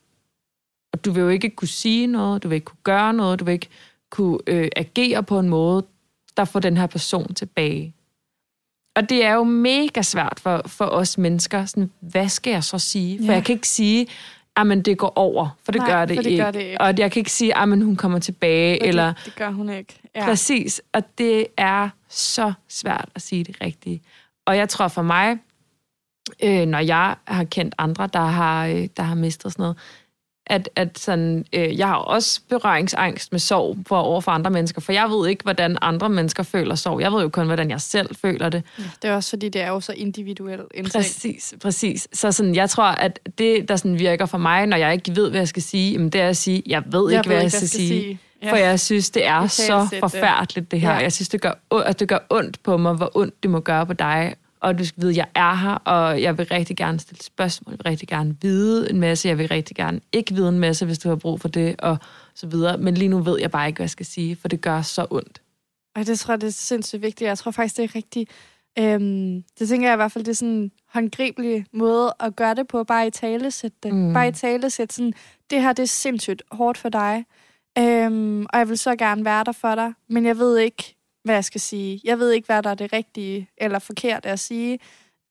Og du vil jo ikke kunne sige noget, du vil ikke kunne gøre noget, du vil ikke kunne øh, agere på en måde, der får den her person tilbage. Og det er jo mega svært for, for os mennesker. Sådan, hvad skal jeg så sige? For Ja. jeg kan ikke sige, at det går over, for det, Nej, gør, det for det ikke. gør det ikke. Og jeg kan ikke sige, at hun kommer tilbage, Og eller... det, det gør hun ikke. Ja. Præcis, og det er så svært at sige det rigtige. Og jeg tror for mig, øh, når jeg har kendt andre, der har, øh, der har mistet sådan noget, at, at sådan, øh, jeg har også berøringsangst med sorg for over for andre mennesker, for jeg ved ikke, hvordan andre mennesker føler sorg. Jeg ved jo kun, hvordan jeg selv føler det. Det er også fordi, det er jo så individuelt. Præcis, præcis. Så sådan, jeg tror, at det, der sådan virker for mig, når jeg ikke ved, hvad jeg skal sige, jamen, det er at sige, jeg ved ikke, hvad jeg skal sige. Ja. For jeg synes, det er så forfærdeligt, det her. Ja. Jeg synes, det gør, at det gør ondt på mig, hvor ondt det må gøre på dig. Og du skal vide, at jeg er her, og jeg vil rigtig gerne stille spørgsmål. Jeg vil rigtig gerne vide en masse. Jeg vil rigtig gerne ikke vide en masse, hvis du har brug for det, og så videre. Men lige nu ved jeg bare ikke, hvad jeg skal sige, for det gør så ondt. Og det tror jeg, det er sindssygt vigtigt. Jeg tror faktisk, det er rigtig... Øhm, det tænker jeg i hvert fald, det er sådan en håndgribelig måde at gøre det på. Bare i tale sætte det. Mm. Bare i tale sætte sådan, det her det er sindssygt hårdt for dig. Øhm, og jeg vil så gerne være der for dig, men jeg ved ikke, hvad jeg skal sige. Jeg ved ikke, hvad der er det rigtige eller forkerte at sige.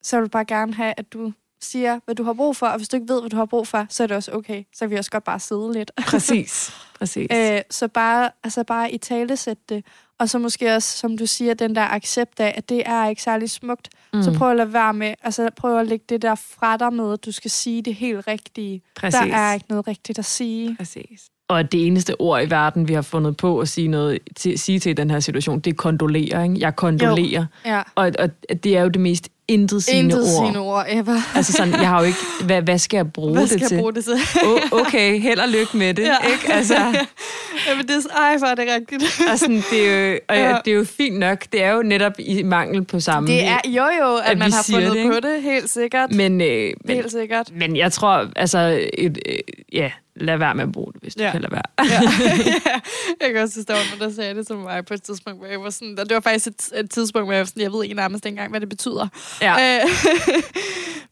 Så jeg vil bare gerne have, at du siger, hvad du har brug for, og hvis du ikke ved, hvad du har brug for, så er det også okay. Så kan vi også godt bare sidde lidt. Præcis. Præcis. Øh, så bare, altså bare i tale sætte det. Og så måske også, som du siger, den der accept af, at det er ikke særlig smukt. Mm. Så prøv at lade være med, altså prøv at lægge det der fra dig med, at du skal sige det helt rigtige. Præcis. Der er ikke noget rigtigt at sige. Præcis. Og at det eneste ord i verden, vi har fundet på at sige, noget, til, sige til den her situation, det er kondolere. Ikke? Jeg kondolerer. Ja. Og, og det er jo det mest intet sigende Intet ord. sine ord ever. Altså sådan, jeg har jo ikke, hvad, hvad skal jeg bruge Hvad det skal til? jeg bruge det til? Oh, okay, held og lykke med det. Ja. Ikke? Altså, Jamen, det er, ej, er det rigtigt. og sådan, det, er jo, og Ja. ja. det er jo fint nok. Det er jo netop i mangel på samme. Det er jo jo, at, At man har fundet det, ikke? på det, helt sikkert. Men, øh, men, helt sikkert. men jeg tror, altså, et, øh, ja, lad være med at bruge det, hvis du Ja. kan lade være. Ja. ja. Jeg kan også huske, der var nogen, der sagde det til mig på et tidspunkt, hvor jeg var sådan, og det var faktisk et, et tidspunkt, hvor jeg var sådan, jeg ved ikke nærmest engang, hvad det betyder. Ja. Øh,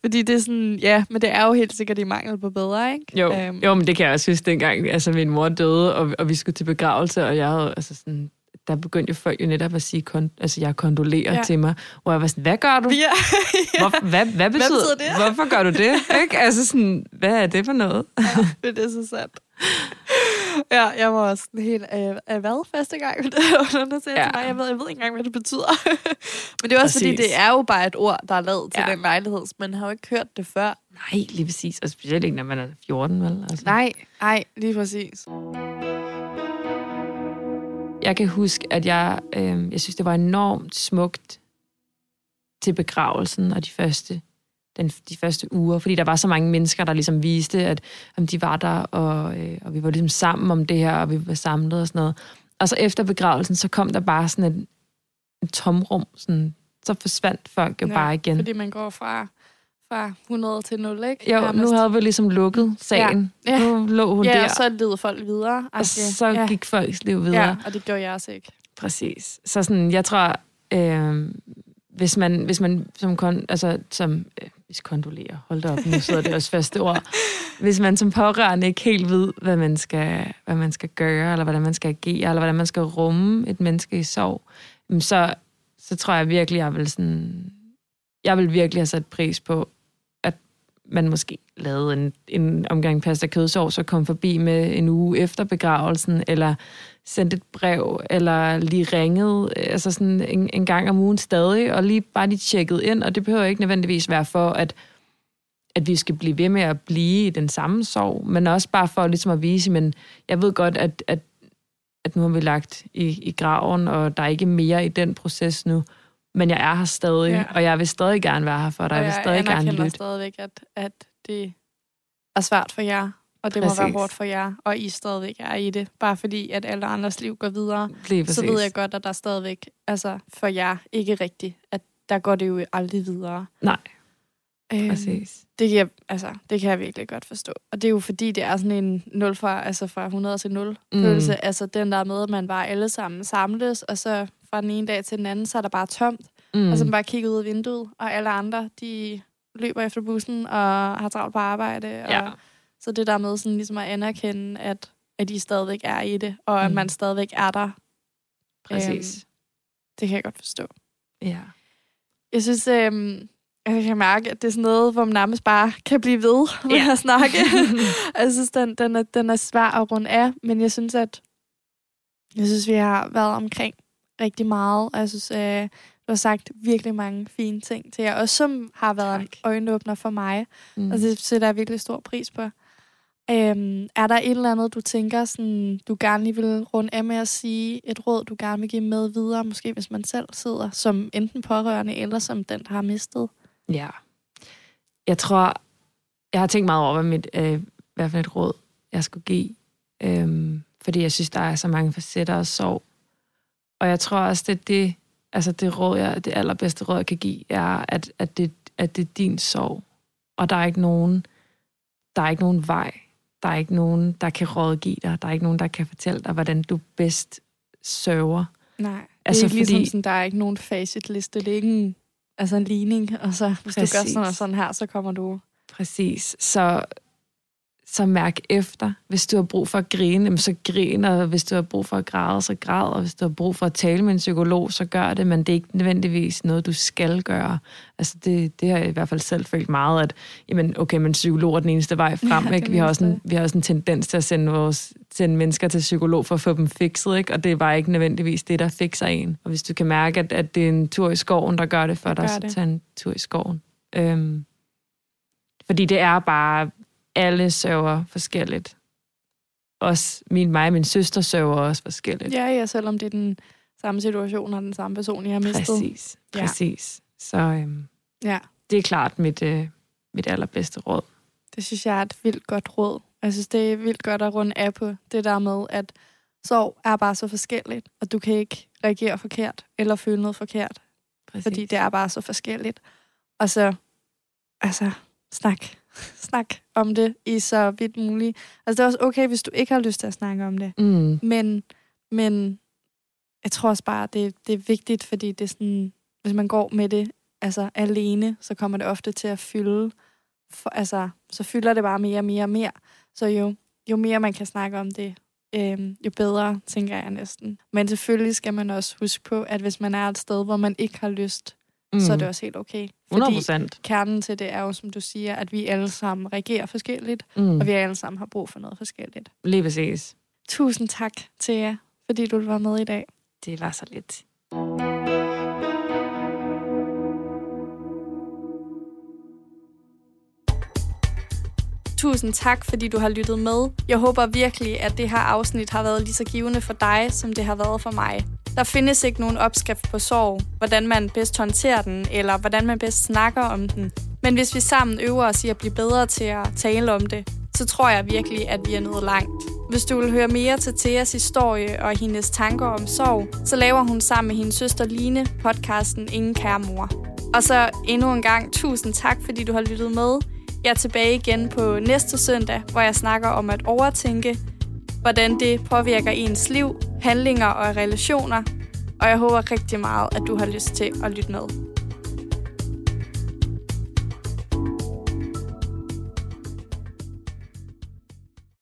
fordi det er sådan, ja, men det er jo helt sikkert i mangel på bedre, ikke? Jo, Øhm, jo, men det kan jeg også huske dengang, altså min mor døde, og, og vi skulle til begravelse, og jeg havde, altså sådan, der begyndte folk jo netop at sige, kon, altså jeg kondolerer Ja. ja. til mig, hvor jeg var sådan, hvad gør du? Ja, ja. Hvor, hvad, hvad, betyder, betyder det? Hvorfor gør du det? Ikke? Altså sådan, hvad er det for noget? Men det er så sandt. Ja, jeg var også sådan helt, øh, hvad første gang? Der sagde ja. Ja. til mig, jeg ved, jeg ved ikke engang, hvad det betyder. Men det er også fordi, Præcis. det er jo bare et ord, der er lavet til Ja. den lejlighed. Man har jo ikke hørt det før. Nej, lige præcis. Og specielt ikke, når man er 14, vel? Altså. Nej, nej, lige præcis. Jeg kan huske, at jeg, øh, jeg synes, det var enormt smukt til begravelsen og de første, den, de første uger, fordi der var så mange mennesker, der ligesom viste, at om de var der, og, øh, og vi var ligesom sammen om det her, og vi var samlet og sådan noget. Og så efter begravelsen, så kom der bare sådan et, et tomrum, sådan, så forsvandt folk jo ja, bare igen. Fordi man går fra, fra 100 til 0, ikke? Jo, Nærmest. nu havde vi ligesom lukket sagen. Ja. Ja. Nu lå hun Ja, der, og så leder folk videre. og så ja. gik folks liv videre. Ja, og det gjorde jeg også ikke. Præcis. Så sådan, jeg tror, øh, hvis man, hvis man som, kon, altså, som øh, hvis kondolerer, hold da op, nu sidder det også første ord. Hvis man som pårørende ikke helt ved, hvad man skal, hvad man skal gøre, eller hvordan man skal agere, eller hvordan man skal rumme et menneske i sorg, så, så tror jeg virkelig, jeg vil sådan... Jeg vil virkelig have sat pris på, man måske lavede en, en omgang pasta kødsovs og kom forbi med en uge efter begravelsen, eller sendte et brev, eller lige ringet, øh, altså sådan en, en gang om ugen stadig, og lige bare lige tjekket ind, og det behøver ikke nødvendigvis være for, at at vi skal blive ved med at blive i den samme sorg, men også bare for ligesom at vise, men jeg ved godt, at, at, at nu har vi lagt i, i graven, og der er ikke mere i den proces nu, men jeg er her stadig, ja. og jeg vil stadig gerne være her for dig, og jeg vil stadig gerne lytte. stadigvæk, at, at det er svært for jer, og det Præcis. må være hårdt for jer, og I stadigvæk er i det. Bare fordi, at alle andres liv går videre, så ved jeg godt, at der stadigvæk, altså for jer, ikke rigtigt, at der går det jo aldrig videre. Nej, øhm, præcis. Det kan, jeg, altså, det kan jeg virkelig godt forstå. Og det er jo fordi, det er sådan en 0 fra, altså fra 100 til 0 mm. følelse. Altså den der med, at man bare alle sammen samles, og så fra den ene dag til den anden, så er der bare tomt. Mm. Og så bare kigger ud af vinduet, og alle andre, de løber efter bussen og har travlt på arbejde. Ja. Og, så det der med sådan ligesom at anerkende, at, at de stadigvæk er i det, og at mm. man stadigvæk er der. Præcis. Øhm, det kan jeg godt forstå. Ja. Jeg synes, øhm, jeg kan mærke, at det er sådan noget, hvor man nærmest bare kan blive ved med ja. at snakke. jeg synes, den, den, er, den er svær at runde af, men jeg synes, at jeg synes, vi har været omkring rigtig meget. Jeg synes, øh, du har sagt virkelig mange fine ting til jer, og som har været tak. en øjenåbner for mig. Mm. Og det sætter jeg virkelig stor pris på. Øhm, er der et eller andet, du tænker, sådan, du gerne lige vil runde af med at sige, et råd, du gerne vil give med videre, måske hvis man selv sidder som enten pårørende, eller som den, der har mistet? Ja. Jeg tror, jeg har tænkt meget over, hvad, mit, øh, hvad for et råd, jeg skulle give. Øhm, fordi jeg synes, der er så mange facetter af sorg. Og jeg tror også, det det, altså det råd, jeg, det allerbedste råd, jeg kan give, er, at, at, det, at det er din sorg. Og der er ikke nogen, der er ikke nogen vej. Der er ikke nogen, der kan rådgive dig. Der er ikke nogen, der kan fortælle dig, hvordan du bedst sørger. Nej, det altså, er ikke ligesom fordi, sådan, der er ikke nogen facitliste. Det er ikke en altså en ligning, og så hvis Præcis. du gør sådan og sådan her, så kommer du... Præcis. Så, så mærk efter. Hvis du har brug for at grine, så grin, og hvis du har brug for at græde, så græd, og hvis du har brug for at tale med en psykolog, så gør det, men det er ikke nødvendigvis noget, du skal gøre. Altså det, det har jeg i hvert fald selv følt meget, at jamen, okay, men psykolog er den eneste vej frem. Ja, ikke? Vi, har også en, vi har også en tendens til at sende, vores, sende mennesker til psykolog for at få dem fikset, ikke? og det er bare ikke nødvendigvis det, der fikser en. Og hvis du kan mærke, at, at det er en tur i skoven, der gør det for dig, så tag en tur i skoven. Øhm, fordi det er bare alle sørger forskelligt. Også min, mig og min søster sørger også forskelligt. Ja, ja, selvom det er den samme situation og den samme person, jeg har mistet. Præcis, præcis. Ja. Så øhm, ja. det er klart mit, øh, mit allerbedste råd. Det synes jeg er et vildt godt råd. Jeg synes, det er vildt godt at runde af på det der med, at sorg er bare så forskelligt, og du kan ikke reagere forkert eller føle noget forkert. Præcis. Fordi det er bare så forskelligt. Og så, altså, snak snak om det i så vidt muligt. Altså, det er også okay, hvis du ikke har lyst til at snakke om det. Mm. Men, men jeg tror også bare, det, det er vigtigt, fordi det er sådan, hvis man går med det altså alene, så kommer det ofte til at fylde. For, altså, så fylder det bare mere og mere og mere. Så jo, jo mere man kan snakke om det, øh, jo bedre, tænker jeg næsten. Men selvfølgelig skal man også huske på, at hvis man er et sted, hvor man ikke har lyst mm. så er det også helt okay. Fordi 100%. kernen til det er jo, som du siger, at vi alle sammen reagerer forskelligt, mm. og vi alle sammen har brug for noget forskelligt. Lige præcis. Tusind tak til jer, fordi du var med i dag. Det var så lidt. Tusind tak, fordi du har lyttet med. Jeg håber virkelig, at det her afsnit har været lige så givende for dig, som det har været for mig. Der findes ikke nogen opskrift på sorg, hvordan man bedst håndterer den, eller hvordan man bedst snakker om den. Men hvis vi sammen øver os i at blive bedre til at tale om det, så tror jeg virkelig, at vi er nået langt. Hvis du vil høre mere til Theas historie og hendes tanker om sorg, så laver hun sammen med hendes søster Line podcasten Ingen Kære Mor. Og så endnu en gang tusind tak, fordi du har lyttet med. Jeg er tilbage igen på næste søndag, hvor jeg snakker om at overtænke, hvordan det påvirker ens liv, handlinger og relationer. Og jeg håber rigtig meget, at du har lyst til at lytte med.